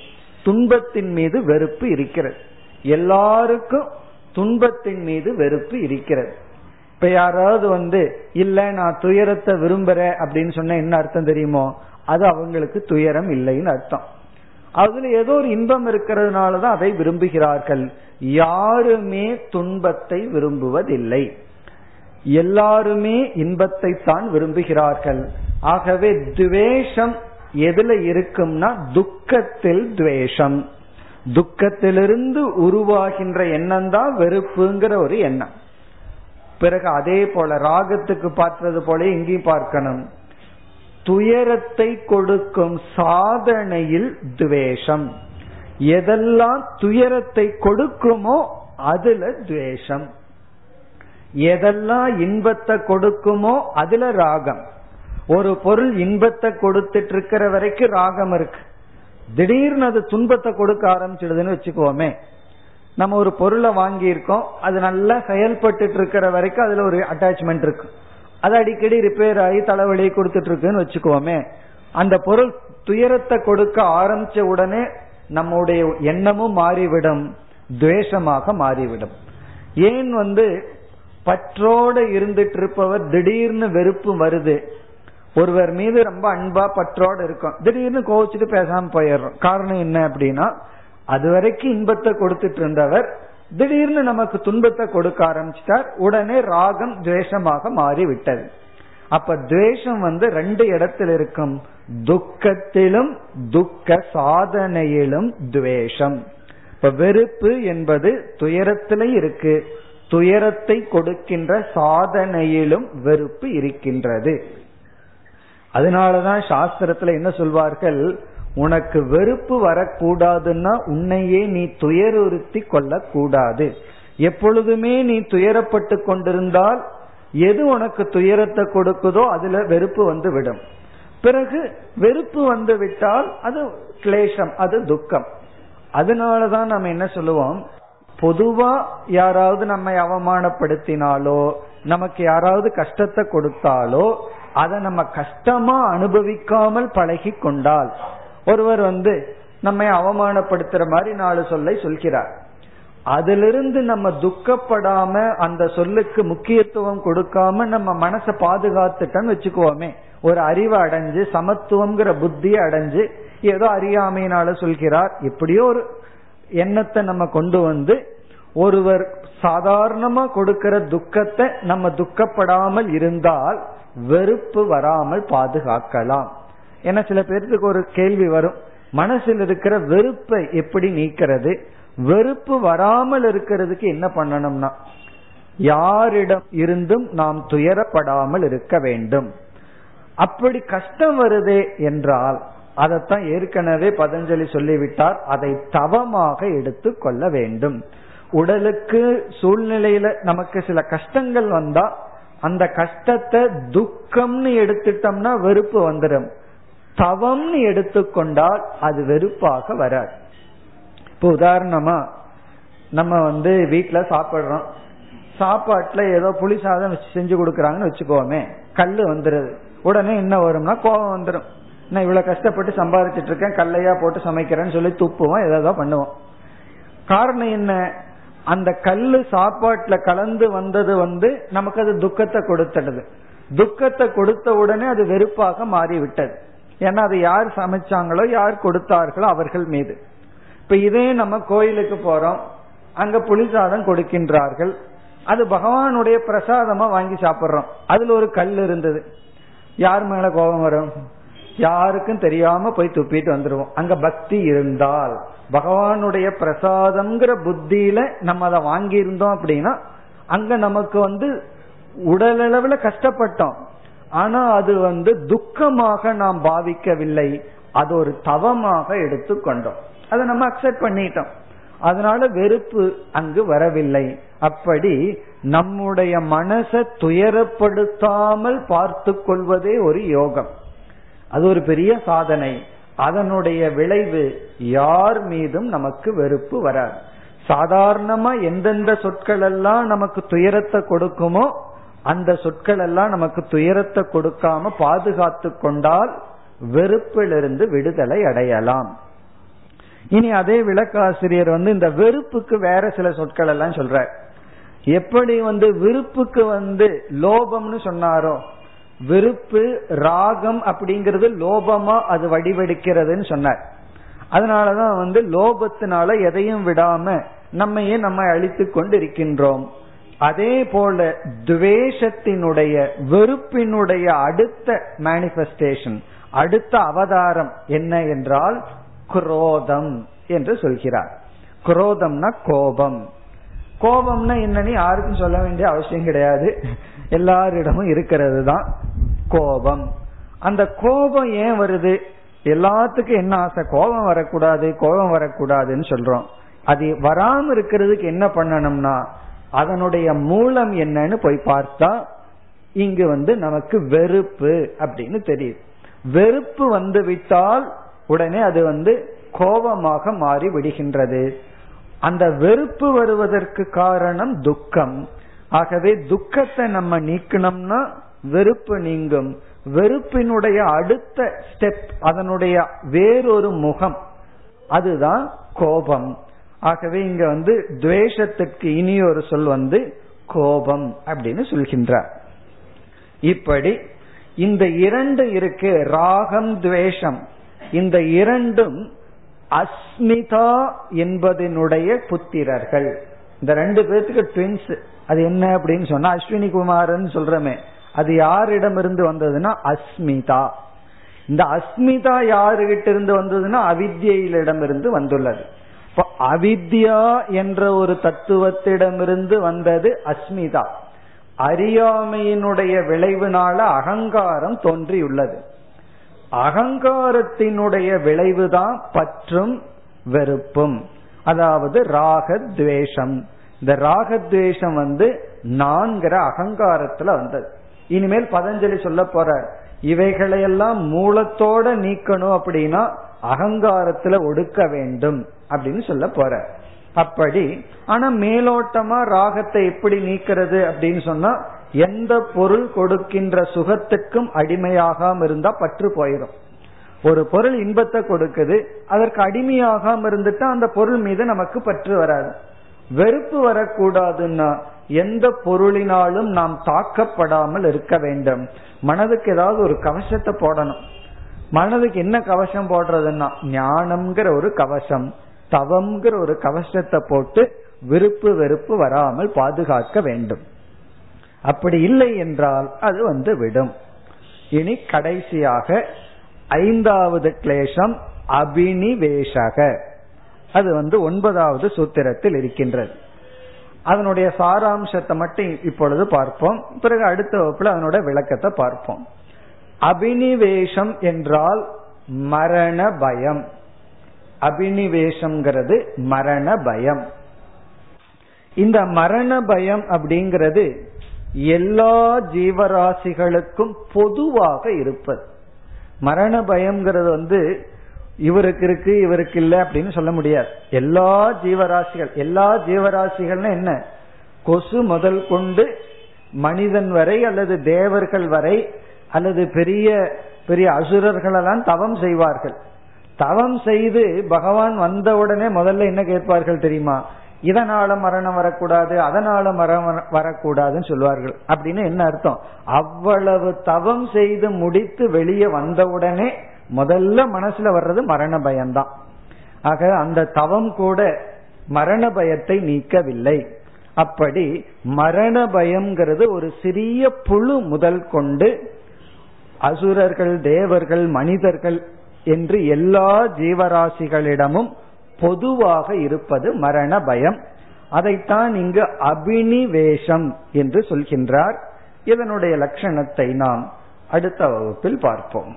துன்பத்தின் மீது வெறுப்பு இருக்கிறது. எல்லாருக்கும் துன்பத்தின் மீது வெறுப்பு இருக்கிறது. இப்ப யாராவது வந்து இல்ல நான் துயரத்தை விரும்புறேன் அப்படின்னு சொன்ன என்ன அர்த்தம் தெரியுமோ? அது அவங்களுக்கு துயரம் இல்லைன்னு அர்த்தம். அதுல ஏதோ ஒரு இன்பம் இருக்கிறதுனாலதான் அதை விரும்புகிறார்கள். யாருமே துன்பத்தை விரும்புவதில்லை. எல்லாருமே இன்பத்தை தான் விரும்புகிறார்கள். ஆகவே துவேஷம் எதுல இருக்கும்னா துக்கத்தில் துவேஷம். துக்கத்திலிருந்து உருவாகின்ற எண்ணம் தான் வெறுப்புங்கிற ஒரு எண்ணம். பிறகு அதே போல ராகத்துக்கு பார்த்தது போல இங்கேயும் பார்க்கணும். துயரத்தை கொடுக்கும் சாதனையில் துவேஷம். எதெல்லாம் துயரத்தை கொடுக்குமோ அதுல துவேஷம். எதெல்லாம் இன்பத்தை கொடுக்குமோ அதுல ராகம். ஒரு பொருள் இன்பத்தை கொடுத்துட்டு இருக்கிற வரைக்கும் ராகம் இருக்கு. திடீர்னு அது துன்பத்தை கொடுக்க ஆரம்பிச்சிடுதுன்னு வச்சுக்கோமே. நம்ம ஒரு பொருளை வாங்கியிருக்கோம் அது நல்லா செயல்பட்டு இருக்கிற வரைக்கும் அதுல ஒரு அட்டாச்மெண்ட் இருக்கு. அது அடிக்கடி ரிப்பேர் ஆகி தலைவலி கொடுத்துட்டு இருக்குன்னு வச்சுக்கோமே. அந்த பொருள் துயரத்தை கொடுக்க ஆரம்பிச்ச உடனே நம்முடைய எண்ணமும் மாறிவிடும் துவேஷமாக மாறிவிடும். ஏன் வந்து பற்றோடு இருந்துட்டு இருப்பவர் திடீர்னு வெறுப்பு வருது ஒருவர் மீது ரொம்ப அன்பா பற்றோடு இருக்கும் திடீர்னு கோவிச்சுட்டு பேசாம போயிடுறோம். காரணம் என்ன அப்படின்னா அது வரைக்கும் இன்பத்தை கொடுத்துட்டு இருந்தவர் திடீர்னு நமக்கு துன்பத்தை கொடுக்க ஆரம்பிச்சிட்டார். உடனே ராகம் துவேஷமாக மாறி விட்டது அப்ப துவேஷம் வந்து ரெண்டு இடத்தில் இருக்கும். துக்கத்திலும் துக்க சாதனையிலும் துவேஷம். இப்ப வெறுப்பு என்பது துயரத்திலும் இருக்கு. துயரத்தை கொடுக்கின்ற சாதனையிலும் வெறுப்பு இருக்கின்றது. அதனாலதான் சாஸ்திரத்துல என்ன சொல்வார்கள்? உனக்கு வெறுப்பு வரக்கூடாதுன்னா உன்னையே நீ துயருறுத்தி கொள்ளக்கூடாது. எப்பொழுதுமே நீ துயரப்பட்டு கொண்டிருந்தால் எது உனக்கு துயரத்தை கொடுக்குதோ அதுல வெறுப்பு வந்து விடும். பிறகு வெறுப்பு வந்து விட்டால் அது கிளேசம் அது துக்கம். அதனாலதான் நம்ம என்ன சொல்லுவோம்? பொதுவா யாராவது நம்மை அவமானப்படுத்தினாலோ நமக்கு யாராவது கஷ்டத்தை கொடுத்தாலோ அதை நம்ம கஷ்டமா அனுபவிக்காமல் பழகி கொண்டால் ஒருவர் வந்து நம்மை அவமானப்படுத்துற மாதிரி நாலு சொல்லை சொல்கிறார். அதிலிருந்து நம்ம துக்கப்படாம அந்த சொல்லுக்கு முக்கியத்துவம் கொடுக்காம நம்ம மனசை பாதுகாத்துட்டோம்னு வச்சுக்குவோமே ஒரு அறிவை அடைஞ்சு சமத்துவம்ங்கிற புத்தியை அடைஞ்சு ஏதோ அறியாமையினால சொல்கிறார். எப்படியோ ஒரு எண்ணத்தை நம்ம கொண்டு வந்து ஒருவர் சாதாரணமா கொடுக்கிற துக்கத்தை நம்ம துக்கப்படாமல் இருந்தால் வெறுப்பு வராமல் பாதுகாக்கலாம். ஏன்னா சில பேர்த்துக்கு ஒரு கேள்வி வரும். மனசில் இருக்கிற வெறுப்பை எப்படி நீக்கிறது? வெறுப்பு வராமல் இருக்கிறதுக்கு என்ன பண்ணணும்னா யாரிடம் இருந்தும் நாம் துயரப்படாமல் இருக்க வேண்டும். அப்படி கஷ்டம் வருதே என்றால் அதைத்தான் ஏற்கனவே பதஞ்சலி சொல்லிவிட்டார். அதை தவமாக எடுத்து கொள்ள வேண்டும். உடலுக்கு சூழ்நிலையில நமக்கு சில கஷ்டங்கள் வந்தா அந்த கஷ்டத்தை துக்கம்னு எடுத்துட்டோம்னா வெறுப்பு வந்துடும் தவம்னு எடுத்துக்கொண்டால் அது வெறுப்பாக வராது. இப்போ உதாரணமா நம்ம வந்து வீட்டுல சாப்பிடுறோம். சாப்பாட்டுல ஏதோ புளி சாதம் வச்சு செஞ்சு கொடுக்கறாங்கன்னு வச்சுக்கோமே கல்லு வந்துருது. உடனே என்ன வரும்னா கோபம் வந்துடும் நான் இவ்வளவு கஷ்டப்பட்டு சம்பாதிச்சிட்டு இருக்கேன் கல்லையா போட்டு சமைக்கிறேன்னு சொல்லி துப்புவோம் ஏதோ பண்ணுவோம். காரணம் என்ன? அந்த கல்லு சாப்பாட்டுல கலந்து வந்தது வந்து நமக்கு அது துக்கத்தை கொடுத்துடுது. துக்கத்தை கொடுத்த உடனே அது வெறுப்பாக மாறிவிட்டது. ஏன்னா அது யார் சமைச்சாங்களோ யார் கொடுத்தார்களோ அவர்கள் மீது. இப்ப இதே நம்ம கோயிலுக்கு போறோம். அங்க புளிசாதம் கொடுக்கின்றார்கள். அது பகவானுடைய பிரசாதமா வாங்கி சாப்பிடுறோம். அதுல ஒரு கல் இருந்தது. யார் மேல கோபம் வரும்? யாருக்கும் தெரியாம போய் துப்பிட்டு வந்துருவோம். அங்க பக்தி இருந்தால். பகவானுடைய பிரசாதம்ங்கிற புத்தியில நம்ம அதை வாங்கி இருந்தோம் அப்படின்னா அங்க நமக்கு வந்து உடலளவுல கஷ்டப்பட்டோம். ஆனா அது வந்து துக்கமாக நாம் பாவிக்கவில்லை. அது ஒரு தவமாக எடுத்துக்கொண்டோம் அதை நம்ம அக்செப்ட் பண்ணிட்டோம். அதனால வெறுப்பு அங்கு வரவில்லை. அப்படி நம்முடைய மனசை துயரப்படுத்தாமல் பார்த்து கொள்வதே ஒரு யோகம். அது ஒரு பெரிய சாதனை. அதனுடைய விளைவு யார் மீதும் நமக்கு வெறுப்பு வராது. சாதாரணமா எந்தெந்த சொற்கள் எல்லாம் நமக்கு துயரத்தை கொடுக்குமோ அந்த சொற்கள் எல்லாம் நமக்கு துயரத்தை கொடுக்காம பாதுகாத்து கொண்டால் வெறுப்பிலிருந்து விடுதலை அடையலாம். இனி அதே விளக்காசிரியர் வந்து இந்த வெறுப்புக்கு வேற சில சொற்கள் எல்லாம் சொல்ற எப்படி வந்து விருப்புக்கு வந்து லோபம்னு சொன்னாரோ வெறுப்பு ராகம் அப்படிங்கிறது லோபமா அது வடிவெடுக்கிறதுன்னு சொன்னார். அதனாலதான் வந்து லோபத்தினால எதையும் விடாம நம்மையே நம்ம அழித்து கொண்டு இருக்கின்றோம் அதே போல துவேஷத்தினுடைய வெறுப்பினுடைய அடுத்த மேனிபெஸ்டேஷன் அடுத்த அவதாரம் என்ன என்றால் குரோதம் என்று சொல்கிறார். குரோதம்னா கோபம். கோபம்னா என்னன்னு யாருக்கும் சொல்ல வேண்டிய அவசியம் கிடையாது. எல்லாரிடமும் இருக்கிறது தான் கோபம். அந்த கோபம் ஏன் வருது? எல்லாத்துக்கும் என்ன ஆசை? கோபம் வரக்கூடாது கோபம் வரக்கூடாதுன்னு சொல்றோம். அது வராம இருக்கிறதுக்கு என்ன பண்ணணும்னா அதனுடைய மூலம் என்னன்னு போய் பார்த்தா இங்கு வந்து நமக்கு வெறுப்பு அப்படின்னு தெரியுது. வெறுப்பு வந்து விட்டால் உடனே அது வந்து கோபமாக மாறி விடுகின்றது. அந்த வெறுப்பு வருவதற்கு காரணம் துக்கம். ஆகவே துக்கத்தை நம்ம நீக்கணும்னா வெறுப்பு நீங்கும். வெறுப்பினுடைய அடுத்த ஸ்டெப் அதனுடைய வேறொரு முகம். அதுதான் கோபம். ஆகவே இங்க வந்து துவேஷத்துக்கு இனி ஒரு சொல் வந்து கோபம் அப்படின்னு சொல்கின்றார். இப்படி இந்த இரண்டு இருக்கு ராகம் துவேஷம். இந்த இரண்டும் அஸ்மிதா என்பதனுடைய புத்திரர்கள். இந்த ரெண்டு பேர்த்துக்கு ட்வின்ஸ் அது என்ன அப்படின்னு சொன்னா அஸ்வினி குமாரன் சொல்றமே அது யாரிடமிருந்து வந்ததுன்னா அஸ்மிதா. இந்த அஸ்மிதா யாருகிட்ட இருந்து வந்ததுன்னா அவித்யிலிடமிருந்து வந்துள்ளது. அவித்யா என்ற ஒரு தத்துவத்திடமிருந்து வந்தது அஸ்மிதா. அறியாமையினுடைய விளைவுனால அகங்காரம் தோன்றியுள்ளது. அகங்காரத்தினுடைய விளைவுதான் பற்றும் வெறுப்பும். அதாவது ராகத்வேஷம். இந்த ராகத்வேஷம் வந்து நான்கிற அகங்காரத்துல வந்தது. இனிமேல் பதஞ்சலி சொல்ல போற இவைகளையெல்லாம் மூலத்தோட நீக்கணும் அப்படின்னா அகங்காரத்துல ஒடுக்க வேண்டும் அப்படின்னு சொல்ல போற. அப்படி ஆனா மேலோட்டமா ராகத்தை எப்படி நீக்கிறது அப்படின்னு சொன்னா எந்த பொருள் கொடுக்கின்ற சுகத்துக்கும் அடிமையாகாம இருந்தா பற்று போயிடும் ஒரு பொருள் இன்பத்தை கொடுக்குது அதற்கு அடிமையாகாம இருந்துட்டா அந்த பொருள் மீது நமக்கு பற்று வராது. வெறுப்பு வரக்கூடாதுன்னா எந்த பொருளினாலும் நாம் தாக்கப்படாமல் இருக்க வேண்டும். மனதுக்கு ஏதாவது ஒரு கவசத்தை போடணும். மனதுக்கு என்ன கவசம் போடுறதுன்னா ஞானம்ங்கிற ஒரு கவசம் தவம்ங்கிற ஒரு கவசத்தை போட்டு விருப்பு வெறுப்பு வராமல் பாதுகாக்க வேண்டும். அப்படி இல்லை என்றால் அது வந்து விடும். இனி கடைசியாக ஐந்தாவது கிளேசம் அபினிவேஷக. அது வந்து ஒன்பதாவது சூத்திரத்தில் இருக்கின்றது. அதனுடைய சாராம்சத்தை மட்டும் இப்பொழுது பார்ப்போம். பிறகு அடுத்த வகுப்புல அதனோட விளக்கத்தை பார்ப்போம். அபினிவேஷம் என்றால் மரண பயம். அபினிவேஷம்ங்கிறது மரண பயம். இந்த மரண பயம் அப்படிங்கிறது எல்லா ஜீவராசிகளுக்கும் பொதுவாக இருப்பது. மரண பயம்ங்கிறது வந்து இவருக்கு இருக்கு இவருக்கு இல்லை அப்படின்னு சொல்ல முடியாது. எல்லா ஜீவராசிகள் எல்லா ஜீவராசிகள்னா என்ன? கொசு முதல் கொண்டு மனிதன் வரை அல்லது தேவர்கள் வரை அல்லது பெரிய பெரிய அசுரர்களெல்லாம் தவம் செய்வார்கள். தவம் செய்து பகவான் வந்த உடனே முதல்ல என்ன கேட்பார்கள் தெரியுமா? இதனால மரணம் வரக்கூடாது அதனால மரணம் வரக்கூடாதுன்னு சொல்லுவார்கள் அப்படின்னு என்ன அர்த்தம்? அவ்வளவு தவம் செய்து முடித்து வெளியே வந்தவுடனே முதல்ல மனசுல வர்றது மரண பயம்தான். ஆக அந்த தவம் கூட மரண பயத்தை நீக்கவில்லை. அப்படி மரண பயம்ங்கிறது ஒரு சிறிய புழு முதல் கொண்டு அசுரர்கள் தேவர்கள் மனிதர்கள் என்று எல்லா ஜீவராசிகளிடமும் பொதுவாக இருப்பது மரண பயம். அதைத்தான் இங்கு அபினிவேஷம் என்று சொல்கின்றார். இதனுடைய லட்சணத்தை நாம் அடுத்த வகுப்பில் பார்ப்போம்.